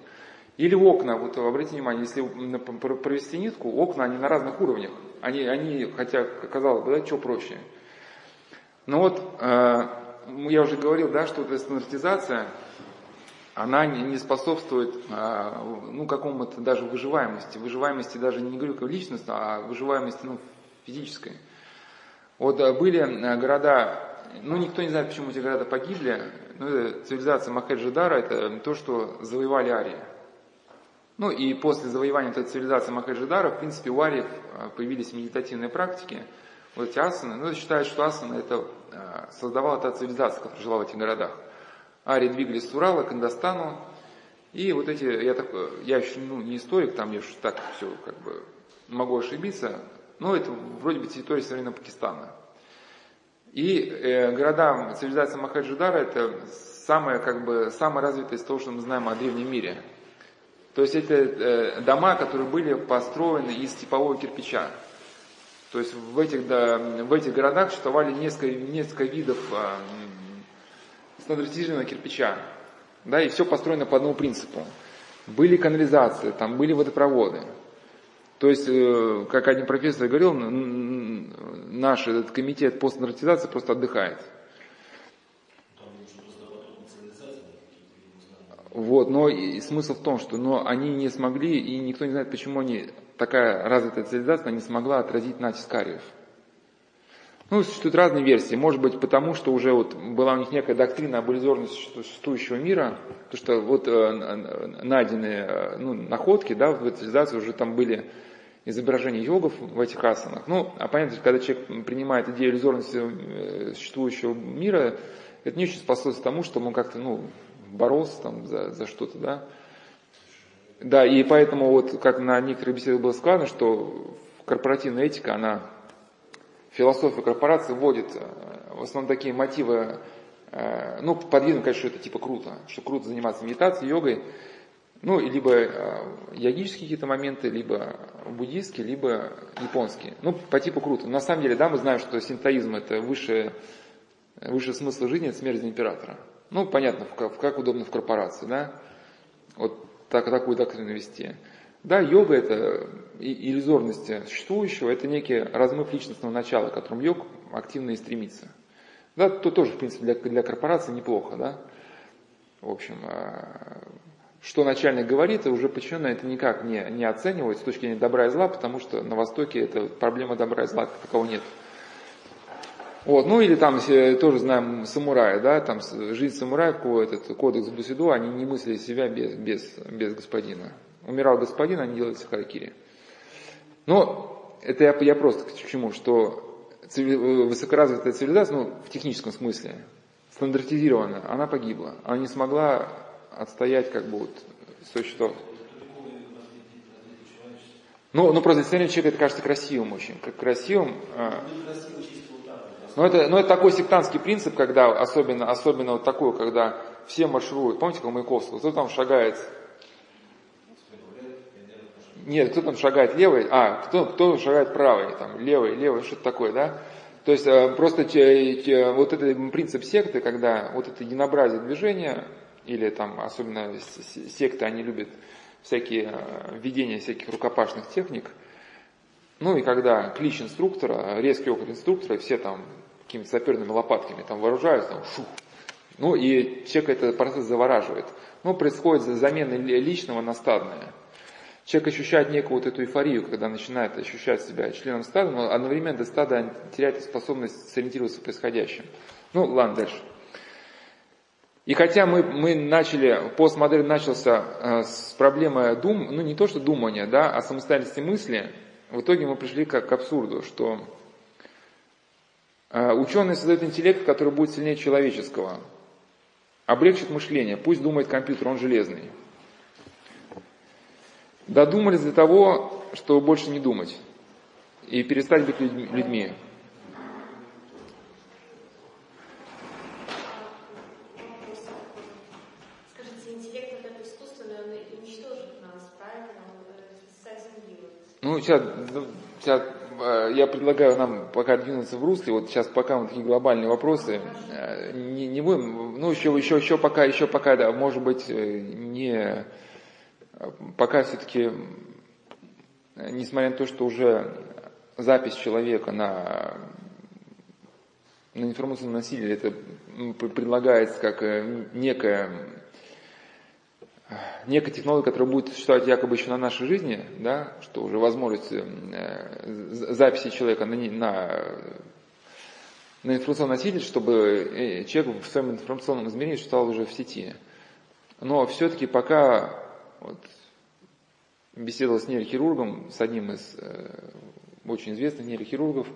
Или окна, вот обратите внимание, если провести нитку, окна, они на разных уровнях. Они, они хотя, казалось бы, да, что проще. Но вот, э, я уже говорил, да, что эта стандартизация, она не способствует э, ну, какому-то даже выживаемости. Выживаемости даже не говорю как личностно, а выживаемости ну, физической. Вот э, были э, города, ну никто не знает, почему эти города погибли, ну, цивилизация Махаджидара это то, что завоевали арии. Ну и после завоевания этой цивилизации Махаджидара, в принципе, у ариев появились медитативные практики, вот эти асаны. Ну, считают, что асаны это создавала та цивилизация, которая жила в этих городах. Арии двигались с Урала к Индостану, и вот эти, я, так, я еще ну, не историк, там я так все как бы могу ошибиться, ну, это вроде бы территория современного Пакистана. И э, города цивилизации Махаджидара это самое, как бы, самое развитое из того, что мы знаем о древнем мире. То есть это э, дома, которые были построены из типового кирпича. То есть в этих, да, в этих городах существовали несколько, несколько видов э, стандартизированного кирпича. Да, и все построено по одному принципу. Были канализации, там были водопроводы. То есть, э, как один профессор говорил, наш этот комитет по стандартизации просто отдыхает. Вот, но и смысл в том, что но они не смогли, и никто не знает, почему они, такая развитая цивилизация не смогла отразить натиск ариев. Ну, существуют разные версии. Может быть, потому что уже вот была у них некая доктрина об иллюзорности существующего мира, то что вот э, найденные э, ну, находки, да, в этой цивилизации уже там были изображение йогов в этих асанах. Ну, а понятно, что когда человек принимает идею иллюзорности э, существующего мира, это не очень способствует тому, что он как-то, ну, боролся там за, за что-то, да. Да, и поэтому вот, как на некоторых беседах было сказано, что корпоративная этика, она, философия корпорации вводит э, в основном такие мотивы, э, ну, подвидно, конечно, что это типа круто, что круто заниматься медитацией, йогой, ну, либо э, йогические какие-то моменты, либо буддийские, либо японские. Ну, по типу круто. На самом деле, да, мы знаем, что синтоизм это высшее, высший смысл жизни, это смерть императора. Ну, понятно, как, как удобно в корпорации, да. Вот так, такую доктрину вести. Да, йога это иллюзорность существующего, это некий размыв личностного начала, к которому йог активно и стремится. Да, то тоже, в принципе, для, для корпорации неплохо, да. В общем, а, что начальник говорит, уже подчиненные это никак не, не оценивают с точки зрения добра и зла, потому что на Востоке это проблема добра и зла как такового нет. Вот, ну или там тоже знаем самурая, да, там жизнь самураев, этот кодекс Бусидо, они не мыслили себя без, без, без господина. Умирал господин, они делали сахаракири. Но это я, я просто к чему, что высокоразвитая цивилизация, ну, в техническом смысле, стандартизированная, она погибла. Она не смогла отстоять как бы вот существо. Ну, ну просто для человека это кажется красивым очень, как красивым. А... Но это, но это такой сектантский принцип, когда особенно, особенно вот такой, когда все маршируют. Помните, как Маяковского? Кто там шагает? Нет, кто там шагает левой? А, кто, кто шагает правой? Там, левой, левой, что-то такое, да? То есть э, просто вот этот принцип секты, когда вот это единообразие движения, или там особенно секты, они любят всякие э, введения всяких рукопашных техник. Ну и когда клич инструктора, резкий окрик инструктора, все там какими-то саперными лопатками там вооружаются, там, шух. Ну и человек этот процесс завораживает. Ну, происходит замена личного на стадное. Человек ощущает некую вот эту эйфорию, когда начинает ощущать себя членом стада, но одновременно стадо теряет способность сориентироваться в происходящем. Ну, ладно, дальше. И хотя мы, мы начали, постмодерн начался э, с проблемы дум, ну не то что думания, да, а самостоятельности мысли, в итоге мы пришли к, к абсурду, что ученые создают интеллект, который будет сильнее человеческого, облегчит мышление, пусть думает компьютер, он железный. Додумались для того, чтобы больше не думать и перестать быть людьми. Ну, сейчас, сейчас э, я предлагаю нам пока двинуться в русле, вот сейчас пока вот такие глобальные вопросы, э, не, не будем, ну, еще, еще, еще пока, еще пока, да, может быть, э, не, пока все-таки, несмотря на то, что уже запись человека на, на информационном носителе, это предлагается как некая некая технология, которая будет существовать якобы еще на нашей жизни, да, что уже возможность э, записи человека на, на, на информационный носитель, чтобы э, человек в своем информационном измерении существовал уже в сети. Но все-таки пока вот, беседовал с нейрохирургом, с одним из э, очень известных нейрохирургов,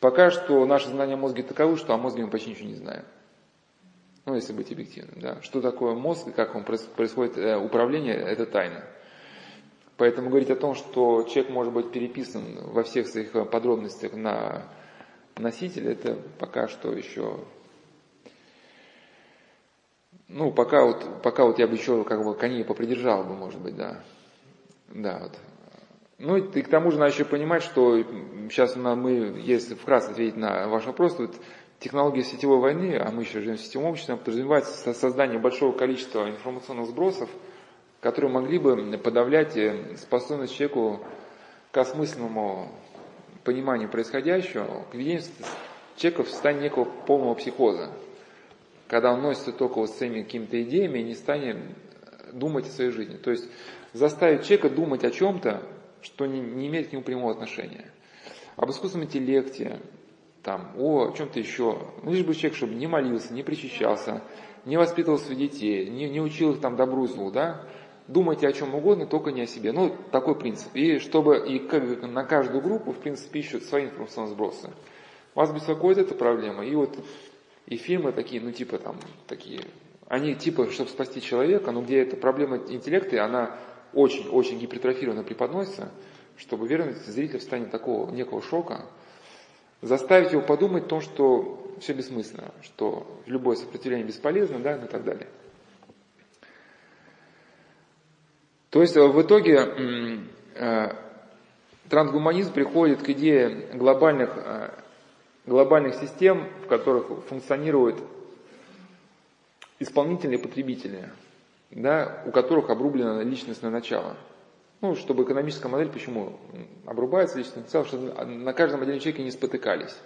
пока что наши знания о мозге таковы, что о мозге мы почти ничего не знаем ну, если быть объективным, да, что такое мозг и как он происходит э, управление, это тайна. Поэтому говорить о том, что человек может быть переписан во всех своих подробностях на носитель, это пока что еще, ну, пока вот, пока вот я бы еще как бы коней попридержал бы, может быть, да. Да, вот. Ну и к тому же надо еще понимать, что сейчас мы, если вкратце ответить на ваш вопрос, вот Технология сетевой войны, а мы еще живем в сетевом обществе, подразумевается создание большого количества информационных сбросов, которые могли бы подавлять э, способность человеку к осмысленному пониманию происходящего, к ведению человека в состоянии некого полного психоза, когда он носится только вот с своими какими-то идеями и не станет думать о своей жизни. То есть заставить человека думать о чем-то, что не, не имеет к нему прямого отношения. Об искусственном интеллекте, там, о чем-то еще. Ну, лишь бы человек, чтобы не молился, не причащался, не воспитывал своих детей, не, не учил их там добру злу, да. Думайте о чем угодно, только не о себе. Ну, такой принцип. И чтобы и как, на каждую группу, в принципе, ищут свои информационные сбросы. Вас беспокоит эта проблема. И вот и фильмы такие, ну, типа там, такие, они типа, чтобы спасти человека, но где эта проблема интеллекта, она очень-очень гипертрофированно преподносится, чтобы вернуть зрителя в состояние такого некого шока, заставить его подумать о том, что все бессмысленно, что любое сопротивление бесполезно, да, и так далее. То есть в итоге э, трансгуманизм приходит к идее глобальных, э, глобальных систем, в которых функционируют исполнительные потребители, да, у которых обрублено личностное начало – ну, чтобы экономическая модель, почему обрубается личный потенциал, чтобы на каждом отдельном человеке не спотыкались.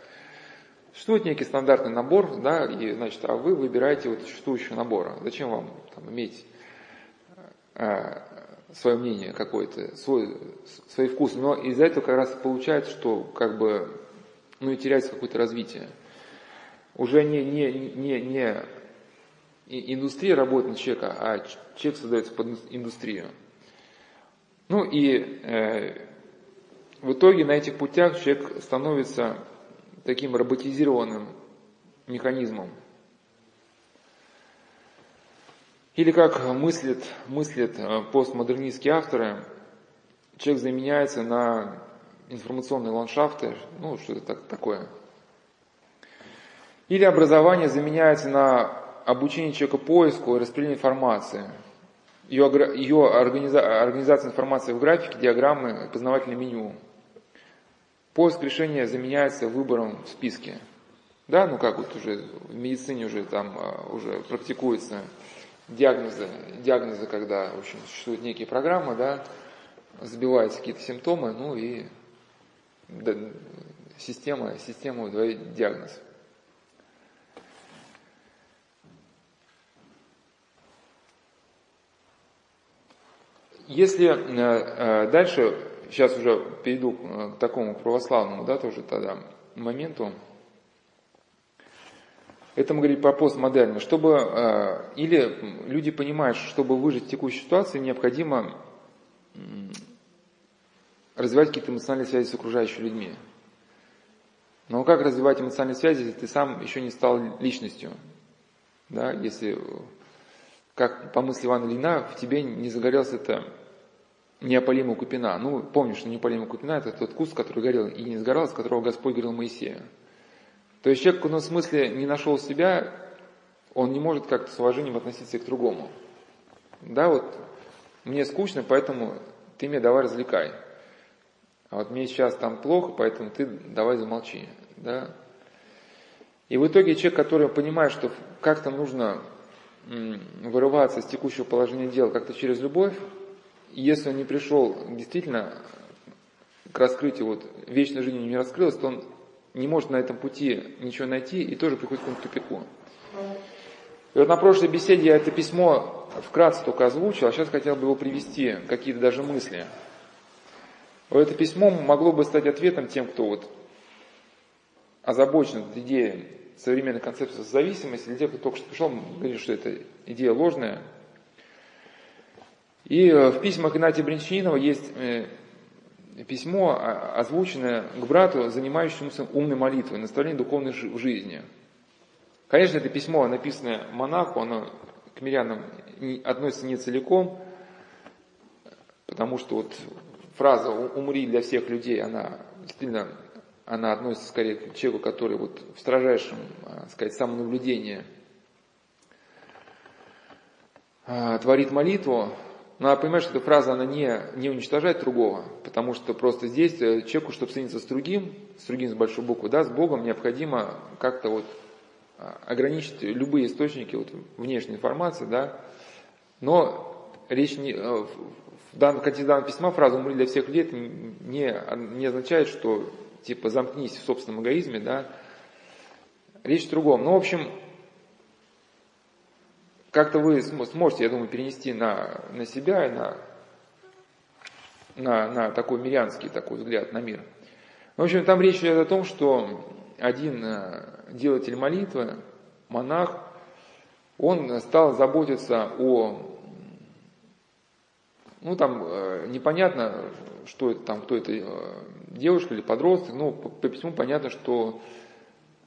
Существует некий стандартный набор, да, и, значит, а вы выбираете вот существующего набора. Зачем вам там, иметь э, свое мнение какое-то, свой, свои вкусы? Но из-за этого как раз получается, что как бы, ну и теряется какое-то развитие. Уже не, не, не, не индустрия работает на человека, а человек создается под индустрию. Ну и э, в итоге на этих путях человек становится таким роботизированным механизмом. Или как мыслят, мыслят э, постмодернистские авторы, человек заменяется на информационные ландшафты, ну что это такое. Или образование заменяется на обучение человека поиску и распределению информации – ее, ее организа, организация информации в графике, диаграммы, познавательное меню. Поиск решения заменяется выбором в списке. Да, ну как вот уже в медицине уже там а, уже практикуются диагнозы, диагнозы, когда, в общем, существуют некие программы, да, забиваются какие-то симптомы, ну и да, система, система выдает диагноз. Если э, э, дальше, сейчас уже перейду э, к такому православному, да, тоже тогда моменту. это мы говорим про постмодерн, чтобы, или люди понимают, что чтобы выжить в текущей ситуации, необходимо развивать какие-то эмоциональные связи с окружающими людьми. Но как развивать эмоциональные связи, если ты сам еще не стал личностью? Да, если, как по мысли Ивана Ильина, в тебе не загорелся это неопалимая купина. Ну, помнишь, что неопалимая купина – это тот куст, который горел и не сгорал, с которого Господь говорил Моисею. То есть человек в каком смысле не нашел себя, он не может как-то с уважением относиться к другому. Да, вот мне скучно, поэтому ты мне давай развлекай. А вот мне сейчас там плохо, поэтому ты давай замолчи. Да? И в итоге человек, который понимает, что как-то нужно вырываться из текущего положения дел как-то через любовь, если он не пришел действительно к раскрытию, вот вечной жизни не раскрылась, то он не может на этом пути ничего найти и тоже приходит к тупику. И вот на прошлой беседе я это письмо вкратце только озвучил, а сейчас хотел бы его привести, какие-то даже мысли. Вот это письмо могло бы стать ответом тем, кто вот озабочен идеей современной концепции зависимости, или те, кто только что пришел, говорит, что это идея ложная. И э, в письмах Игнатия Бринчинова есть э, письмо, озвученное к брату, занимающемуся умной молитвой, наставление духовной жизни. Конечно, это письмо, написанное монаху, оно к мирянам относится не целиком, потому что вот фраза «умри для всех людей», она действительно она относится скорее к человеку, который вот в строжайшем, а, сказать, самонаблюдении а, творит молитву, надо понимать, что эта фраза, она не, не уничтожает другого, потому что просто здесь э, человеку, чтобы соединиться с другим, с другим с большой буквы, да, с Богом, необходимо как-то вот а, ограничить любые источники вот, внешней информации, да, но речь не, э, в данном контексте данного письма фраза «умри для всех лет» не, не означает, что типа замкнись в собственном эгоизме, да, речь в другом. Ну, в общем, как-то вы сможете, я думаю, перенести на, на себя и на, на, на такой мирянский такой взгляд на мир. В общем, там речь идет о том, что один э, делатель молитвы, монах, он стал заботиться о, ну там э, непонятно, что это там, кто это, э, девушка или подросток, ну по, по письму понятно, что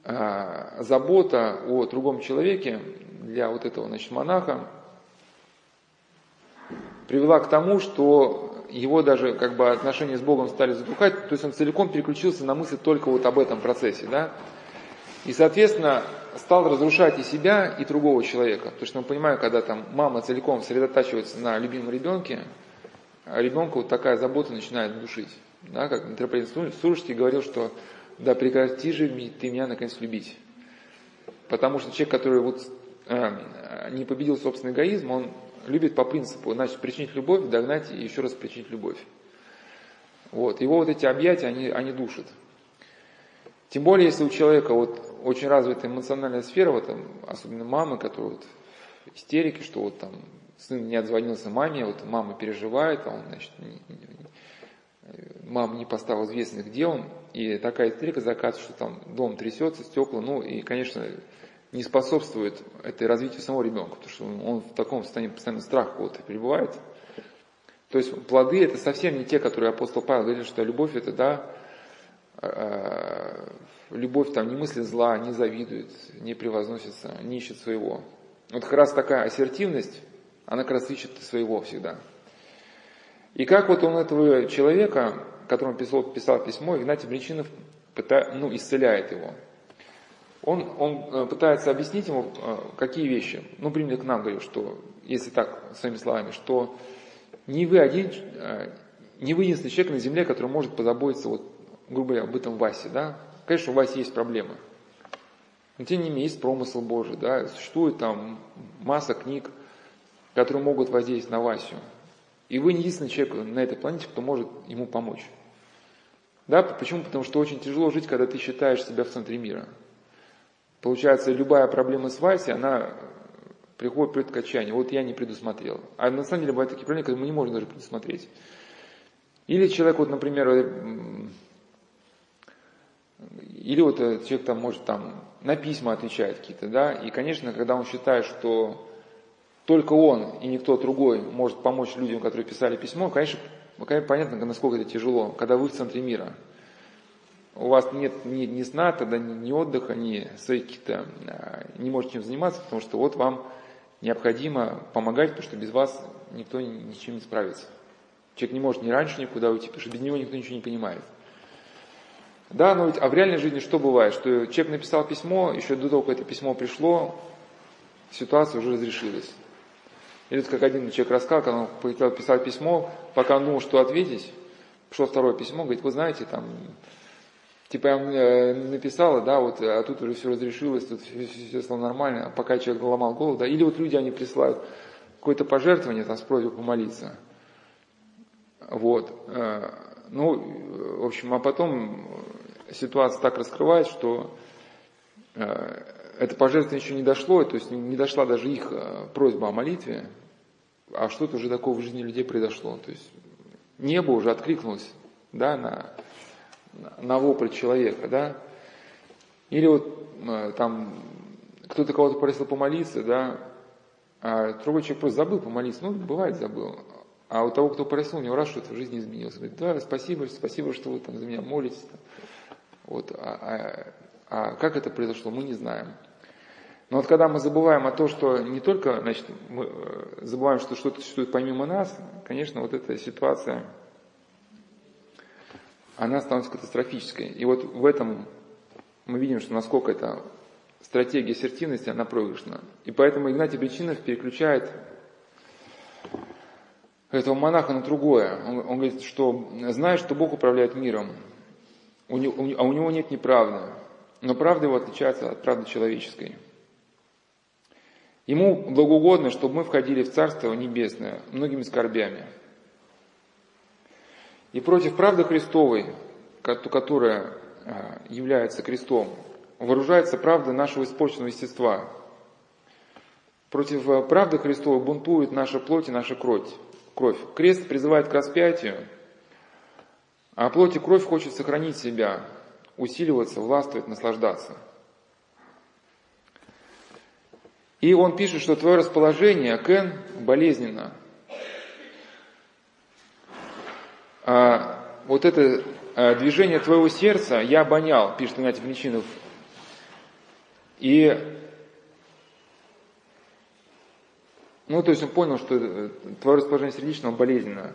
забота о другом человеке для вот этого значит, монаха привела к тому, что его даже как бы отношения с Богом стали затухать, то есть он целиком переключился на мысли только вот об этом процессе, да, и, соответственно, стал разрушать и себя, и другого человека. Потому что мы понимаем, когда там мама целиком сосредотачивается на любимом ребенке, а ребенка вот такая забота начинает душить. Да, как митрополит Сурожский говорил, что да прекрати же ты меня наконец любить. Потому что человек, который вот Э, не победил собственный эгоизм, он любит по принципу, значит, причинить любовь, догнать и еще раз причинить любовь. Вот. Его вот эти объятия, они, они душат. Тем более, если у человека вот очень развитая эмоциональная сфера, вот, там, особенно мамы, которые вот истерики, что вот там сын не отзвонился маме, вот мама переживает, а он, значит, не, не, мама не поставила известно, где он, и такая истерика закатывается, что там дом трясется, стекла, ну и, конечно, не способствует этой развитию самого ребенка, потому что он в таком состоянии постоянно страх кого-то пребывает. То есть плоды это совсем не те, которые апостол Павел говорит, что любовь это, да, э, любовь там не мыслит зла, не завидует, не превозносится, не ищет своего. Вот как раз такая ассертивность, она как раз ищет своего всегда. И как вот он этого человека, которому писал, писал письмо, Игнатий Бринчинов ну, исцеляет его он, он э, пытается объяснить ему, э, какие вещи. Ну, пример к нам говорит, что, если так, своими словами, что не вы один, э, не вы единственный человек на земле, который может позаботиться, вот, грубо говоря, об этом Васе, да. Конечно, у Васи есть проблемы. Но тем не менее, есть промысл Божий, да, существует там масса книг, которые могут воздействовать на Васю. И вы не единственный человек на этой планете, кто может ему помочь. Да, почему? Потому что очень тяжело жить, когда ты считаешь себя в центре мира. Получается, любая проблема с Васей, она приходит при к Вот я не предусмотрел. А на самом деле бывают такие проблемы, которые мы не можем даже предусмотреть. Или человек, вот, например, или вот человек там может там на письма отвечает какие-то, да, и, конечно, когда он считает, что только он и никто другой может помочь людям, которые писали письмо, конечно, понятно, насколько это тяжело, когда вы в центре мира. У вас нет ни, ни сна, тогда ни, ни отдыха, ни своих каких-то, а, не можете чем заниматься, потому что вот вам необходимо помогать, потому что без вас никто ничем не справится. Человек не может ни раньше никуда уйти, потому что без него никто ничего не понимает. Да, но ведь, а в реальной жизни что бывает? Что человек написал письмо, еще до того, как это письмо пришло, ситуация уже разрешилась. Или как один человек рассказал, когда он хотел писать письмо, пока он думал, что ответить, пришло второе письмо, говорит, вы знаете, там, типа я э, написала, да, вот, а тут уже все разрешилось, тут все, все, стало нормально, пока человек ломал голову, да, или вот люди, они присылают какое-то пожертвование, там, с просьбой помолиться, вот, э, ну, в общем, а потом ситуация так раскрывает, что э, это пожертвование еще не дошло, то есть не дошла даже их просьба о молитве, а что-то уже такого в жизни людей произошло. То есть небо уже откликнулось да, на, на вопль человека. Да? Или вот э, там кто-то кого-то просил помолиться, да, а другой человек просто забыл помолиться. Ну, бывает забыл. А у того, кто просил, у него раз что-то в жизни изменилось. Говорит, да, спасибо, спасибо, что вы там за меня молитесь. Вот, а, а, а как это произошло, мы не знаем. Но вот когда мы забываем о том, что не только, значит, мы э, забываем, что что-то существует помимо нас, конечно, вот эта ситуация, она становится катастрофической. И вот в этом мы видим, что насколько эта стратегия ассертивности, она проигрышна. И поэтому Игнатий Бричинов переключает этого монаха на другое. Он, он говорит, что знает, что Бог управляет миром, у него, а у него нет неправды, но правда его отличается от правды человеческой. Ему благоугодно, чтобы мы входили в Царство Небесное многими скорбями. И против правды Христовой, которая а, является крестом, вооружается правда нашего испорченного естества. Против а, правды Христовой бунтует наша плоть и наша кровь. кровь. Крест призывает к распятию, а плоть и кровь хочет сохранить себя, усиливаться, властвовать, наслаждаться – И он пишет, что твое расположение, Кен, болезненно. А вот это а, движение твоего сердца я обонял, пишет Игнатий Гнечинов. И ну, то есть он понял, что э, твое расположение сердечного болезненно.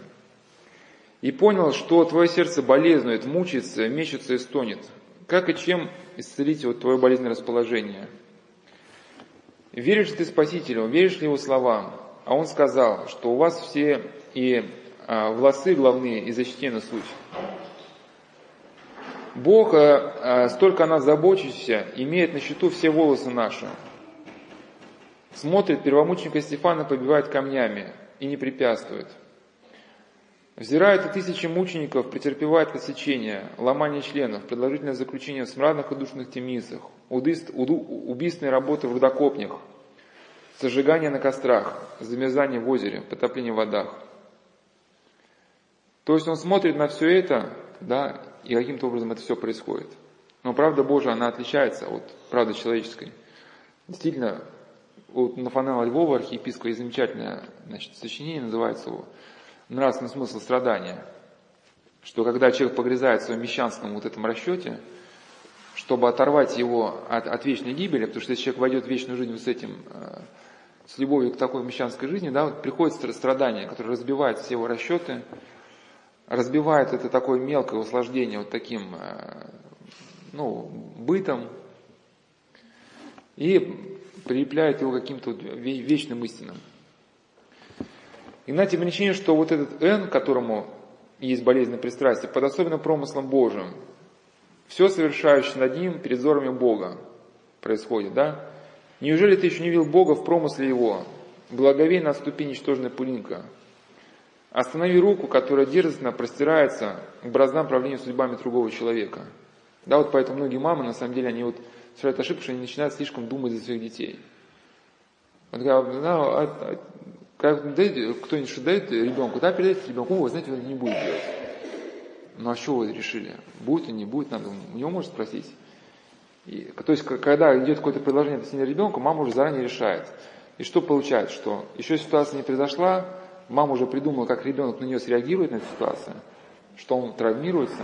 И понял, что твое сердце болезнует, мучится, мечется и стонет. Как и чем исцелить вот твое болезненное расположение – Веришь ли ты Спасителю, веришь ли его словам? А он сказал, что у вас все и а, волосы главные и защитена суть. Бог, а, а, столько о нас заботящийся, имеет на счету все волосы наши. Смотрит, первомученика Стефана побивает камнями и не препятствует. Взирают и тысячи мучеников, претерпевают отсечение, ломание членов, продолжительное заключение в смрадных и душных темницах, убийственные работы в рудокопнях, сожигание на кострах, замерзание в озере, потопление в водах. То есть он смотрит на все это, да, и каким-то образом это все происходит. Но правда Божия, она отличается от правды человеческой. Действительно, у Нафанела Львова, архиепископа, есть замечательное значит, сочинение, называется его нравственный смысл страдания, что когда человек погрязает в своем мещанском вот этом расчете, чтобы оторвать его от, от вечной гибели, потому что если человек войдет в вечную жизнь с этим, э, с любовью к такой мещанской жизни, да, вот приходит страдание, которое разбивает все его расчеты, разбивает это такое мелкое услаждение вот таким, э, ну, бытом, и прилепляет его каким-то вечным истинам. Игнатий Бринчанин, что вот этот Н, которому есть болезненное пристрастие, под особенным промыслом Божиим, все совершающее над ним перед взорами Бога происходит, да? Неужели ты еще не видел Бога в промысле Его? Благовей на ступи ничтожная пылинка. Останови руку, которая дерзостно простирается к браздам правления судьбами другого человека. Да, вот поэтому многие мамы, на самом деле, они вот совершают ошибку, что они начинают слишком думать за своих детей. Вот, да, а, как кто-нибудь что дает ребенку, да, передайте ребенку, о, знаете, он не будет делать. Ну а что вы решили? Будет или не будет, надо у него может спросить. И, то есть, когда идет какое-то предложение относительно ребенка, мама уже заранее решает. И что получается, что еще ситуация не произошла, мама уже придумала, как ребенок на нее среагирует, на эту ситуацию, что он травмируется,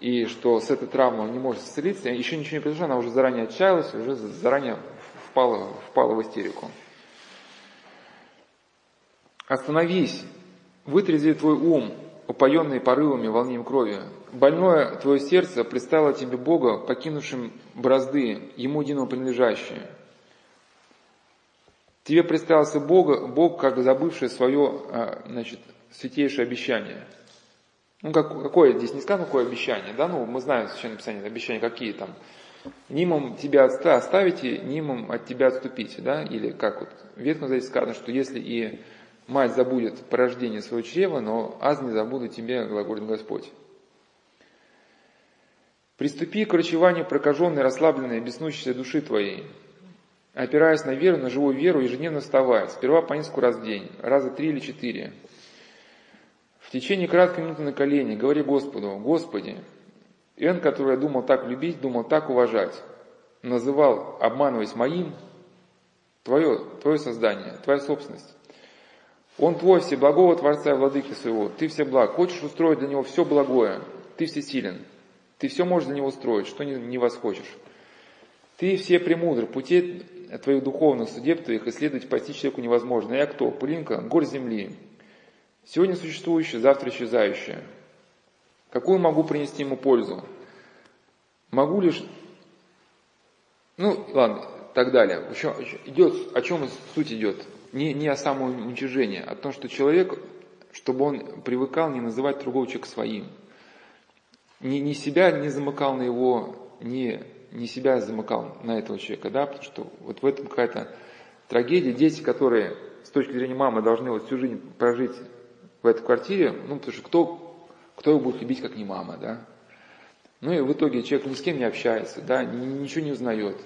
и что с этой травмой он не может исцелиться, еще ничего не произошло, она уже заранее отчаялась, уже заранее впала, впала в истерику. Остановись, вытрези твой ум, упоенный порывами, волнением крови. Больное твое сердце предстало тебе Бога, покинувшим бразды, Ему единому принадлежащие. Тебе представился Бог, Бог как забывший свое а, значит, святейшее обещание. Ну, как, какое здесь не сказано, какое обещание, да, ну, мы знаем в Священном Писании обещания какие там. Нимом тебя оставите, нимом от тебя отступите, да, или как вот в Ветхом Завете сказано, что если и мать забудет порождение своего чрева, но аз не забуду тебе, глаголит Господь. Приступи к врачеванию прокаженной, расслабленной, беснующейся души твоей, опираясь на веру, на живую веру, ежедневно вставай, сперва по несколько раз в день, раза три или четыре. В течение краткой минуты на колени говори Господу, Господи, Эн, который я думал так любить, думал так уважать, называл, обманываясь моим, твое, твое создание, твоя собственность. Он твой, всеблагого Творца и Владыки своего, ты все благ, хочешь устроить для него все благое, ты всесилен, ты все можешь для него устроить, что не, не восхочешь. Ты все премудр, пути твоих духовных судеб твоих исследовать постичь человеку невозможно. Я кто? Пылинка, гор земли. Сегодня существующее, завтра исчезающее. Какую могу принести ему пользу? Могу лишь... Ну, ладно, так далее. Еще, идет, о чем суть идет? Не, не о самоуничижении, а о том, что человек, чтобы он привыкал не называть другого человека своим. Ни, ни себя не замыкал на его, ни, ни себя замыкал на этого человека, да, потому что вот в этом какая-то трагедия. Дети, которые с точки зрения мамы должны вот всю жизнь прожить в этой квартире, ну, потому что кто, кто его будет любить, как не мама, да? Ну и в итоге человек ни с кем не общается, да, ничего не узнает,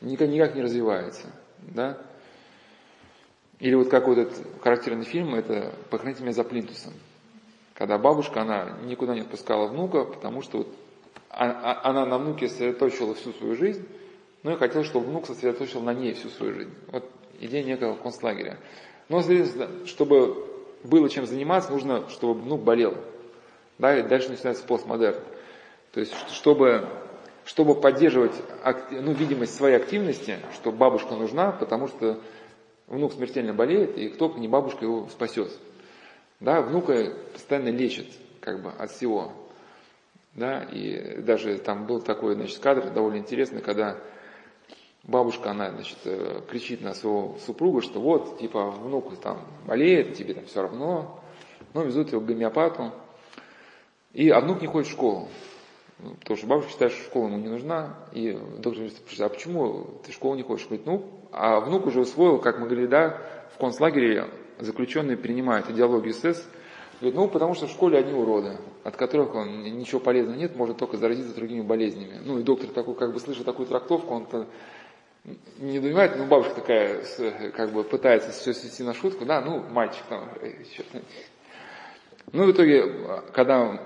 никак, никак не развивается, да. Или вот как вот этот характерный фильм, это «Похороните меня за плинтусом», когда бабушка, она никуда не отпускала внука, потому что вот а, а, она на внуке сосредоточила всю свою жизнь, ну и хотела, чтобы внук сосредоточил на ней всю свою жизнь. Вот идея некого концлагеря. Но, чтобы было чем заниматься, нужно, чтобы внук болел. Да, и дальше начинается постмодерн. То есть, чтобы, чтобы поддерживать ну, видимость своей активности, что бабушка нужна, потому что внук смертельно болеет, и кто, не бабушка, его спасет. Да, внука постоянно лечит, как бы, от всего. Да, и даже там был такой, значит, кадр довольно интересный, когда бабушка, она, значит, э, кричит на своего супруга, что вот, типа, внук там болеет, тебе там все равно, ну, везут его к гомеопату, и, а внук не ходит в школу. Потому что бабушка считает, что школа ему не нужна. И доктор говорит, а почему ты школу не хочешь? Говорит, ну, а внук уже усвоил, как мы говорили, да, в концлагере заключенные принимают идеологию СС. Говорит, ну, потому что в школе одни уроды, от которых он, ничего полезного нет, может только заразиться другими болезнями. Ну, и доктор такой, как бы слышит такую трактовку, он не донимает, ну, бабушка такая, как бы пытается все свести на шутку, да, ну, мальчик там, э, ну, в итоге, когда,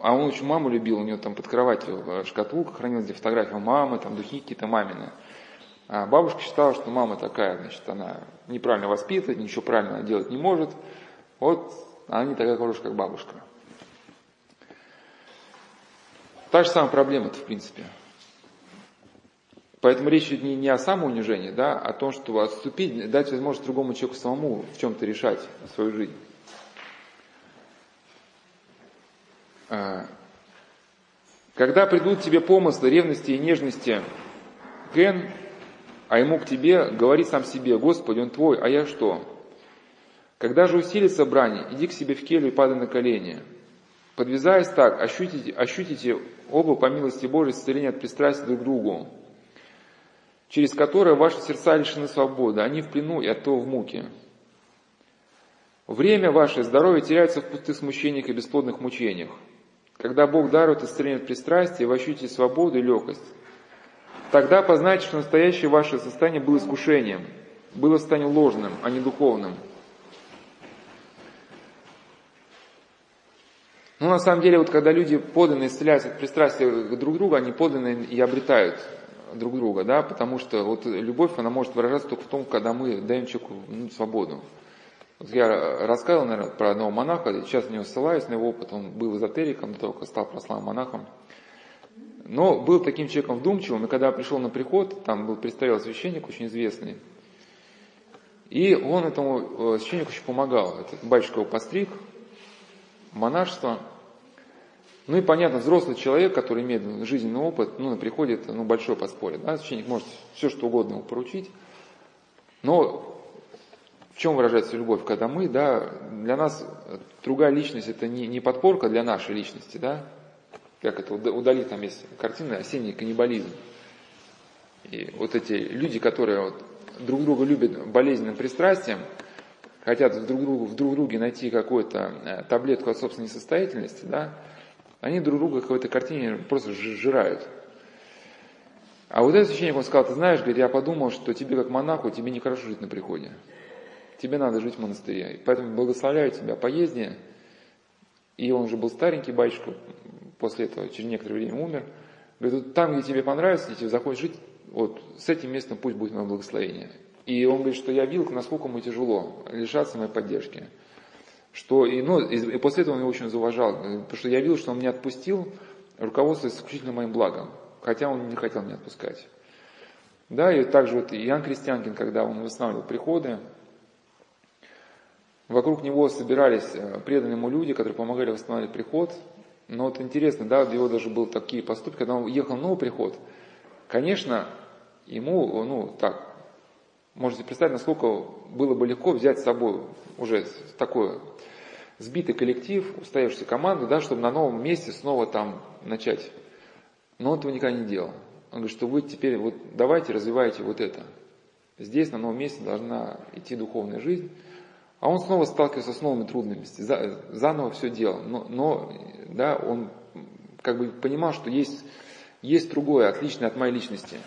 а он очень маму любил, у него там под кроватью шкатулка хранилась, где фотография мамы, там духи какие-то мамины. А бабушка считала, что мама такая, значит, она неправильно воспитывает, ничего правильно делать не может. Вот она не такая хорошая, как бабушка. Та же самая проблема в принципе. Поэтому речь идет не, не о самоунижении, да, а о том, что отступить, дать возможность другому человеку самому в чем-то решать свою жизнь. А, когда придут тебе помыслы ревности и нежности, Кен, а ему к тебе, говори сам себе, Господи, он твой, а я что? Когда же усилится брань, иди к себе в келью и падай на колени. Подвязаясь так, ощутите, ощутите оба по милости Божией исцеление от пристрастия друг к другу, через которое ваши сердца лишены свободы, они в плену и от того в муке. Время ваше здоровье теряется в пустых смущениях и бесплодных мучениях. Когда Бог дарует исцеление от пристрастия, вы ощутите свободу и легкость. Тогда познайте, что настоящее ваше состояние было искушением, было состояние ложным, а не духовным. Но на самом деле, вот когда люди поданные исцеляются от пристрастия друг к другу, они поданные и обретают друг друга, да, потому что вот любовь, она может выражаться только в том, когда мы даем человеку ну, свободу. Вот я рассказывал, наверное, про одного монаха, сейчас него ссылаюсь, на его опыт, он был эзотериком до того, как стал прославленным монахом. Но был таким человеком вдумчивым, и когда пришел на приход, там был представил священник очень известный, и он этому э, священнику очень помогал. Этот батюшка его постриг, монашество. Ну и понятно, взрослый человек, который имеет жизненный опыт, ну, приходит, ну, большое подспорье. Да? Священник может все, что угодно ему поручить. Но в чем выражается любовь? Когда мы, да, для нас другая личность это не, не подпорка для нашей личности, да, как это удалить, там есть картина «Осенний каннибализм». И вот эти люди, которые вот друг друга любят болезненным пристрастием, хотят друг другу, в друг друге найти какую-то э, таблетку от собственной несостоятельности, да, они друг друга в какой-то картине просто сжирают. А вот этот священник, он сказал, ты знаешь, говорит, я подумал, что тебе как монаху, тебе нехорошо жить на приходе. Тебе надо жить в монастыре. Поэтому благословляю тебя поезднее. И он уже был старенький батюшка, после этого через некоторое время умер. Говорит, там, где тебе понравится, где тебе захочешь жить, вот с этим местом пусть будет мое благословение. И он говорит, что я видел, насколько ему тяжело лишаться моей поддержки. Что, и, ну, и, и после этого он меня очень зауважал, потому что я видел, что он меня отпустил, руководствуясь исключительно моим благом, хотя он не хотел меня отпускать. Да, и также вот Иоанн Крестьянкин, когда он восстанавливал приходы, вокруг него собирались э, преданные ему люди, которые помогали восстанавливать приход. Но вот интересно, да, у него даже был такие поступки, когда он ехал в новый приход, конечно, ему, ну, так, можете представить, насколько было бы легко взять с собой уже такой сбитый коллектив, устоявшуюся команду, да, чтобы на новом месте снова там начать. Но он этого никогда не делал. Он говорит, что вы теперь вот давайте развивайте вот это. Здесь, на новом месте, должна идти духовная жизнь. А он снова сталкивался с новыми трудностями, за, заново все делал. Но, но да, он как бы понимал, что есть, есть другое, отличное от моей личности.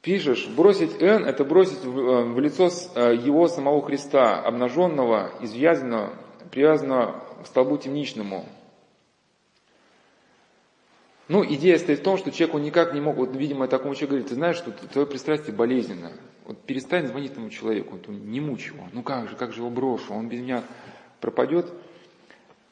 Пишешь, бросить Н – это бросить в, э, в лицо э, его самого Христа, обнаженного, извязанного, привязанного к столбу темничному. Ну, идея стоит в том, что человек, он никак не мог, вот, видимо, такому человеку говорит, ты знаешь, что твое пристрастие болезненно. Вот перестань звонить этому человеку, вот, не мучь его. Ну как же, как же его брошу, он без меня пропадет.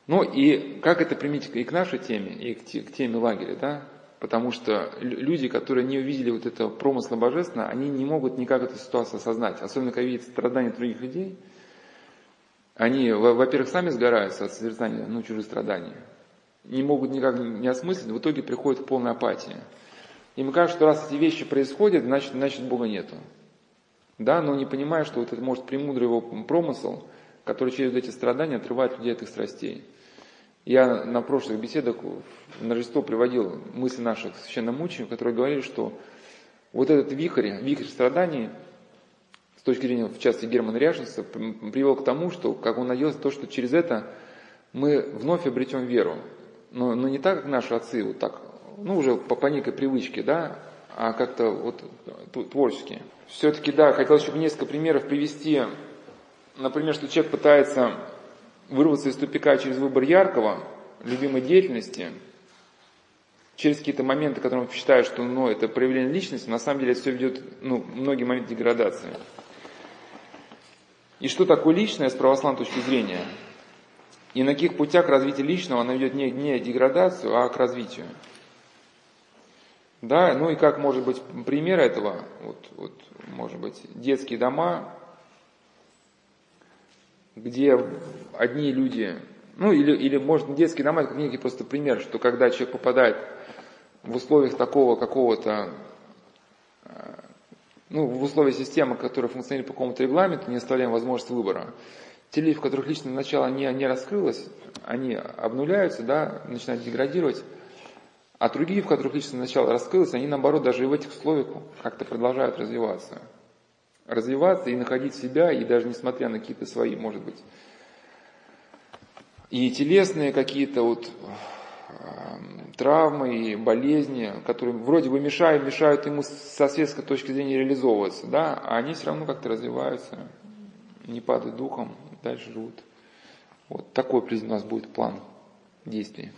Ну и как это применить и к нашей теме, и к, к теме лагеря, да? Потому что люди, которые не увидели вот это промысла божественного, они не могут никак эту ситуацию осознать. Особенно, когда видят страдания других людей, они, во-первых, сами сгораются от созерцания ну, чужих страданий не могут никак не осмыслить, в итоге приходят к полной апатии. Им кажется, что раз эти вещи происходят, значит, значит Бога нету. Да, но не понимая, что вот это может премудрый его промысел, который через эти страдания отрывает людей от их страстей. Я на прошлых беседах на Рождество приводил мысли наших священномучеников, которые говорили, что вот этот вихрь, вихрь страданий, с точки зрения, в частности, Германа Ряшенца, привел к тому, что, как он надеялся, то, что через это мы вновь обретем веру но, но не так, как наши отцы, вот так, ну уже по, по некой привычке, да, а как-то вот творчески. Все-таки, да, хотел еще несколько примеров привести. Например, что человек пытается вырваться из тупика через выбор яркого, любимой деятельности, через какие-то моменты, которые он считает, что ну, это проявление личности, на самом деле это все ведет, ну, многие моменты деградации. И что такое личное с православной точки зрения? И на каких путях развития личного она ведет не, не деградацию, а к развитию. Да, ну и как может быть пример этого, вот, вот может быть детские дома, где одни люди, ну или, или может детские дома, это некий просто пример, что когда человек попадает в условиях такого какого-то, э, ну в условия системы, которая функционирует по какому-то регламенту, не оставляем возможность выбора, те люди, в которых личное начало не, не раскрылось, они обнуляются, да, начинают деградировать, а другие, в которых личное начало раскрылось, они наоборот даже и в этих условиях как-то продолжают развиваться. Развиваться и находить себя, и даже несмотря на какие-то свои, может быть, и телесные какие-то вот эм, травмы и болезни, которые вроде бы мешают, мешают ему со светской точки зрения реализовываться, да, а они все равно как-то развиваются, не падают духом, дальше живут. Вот такой у нас будет план действий.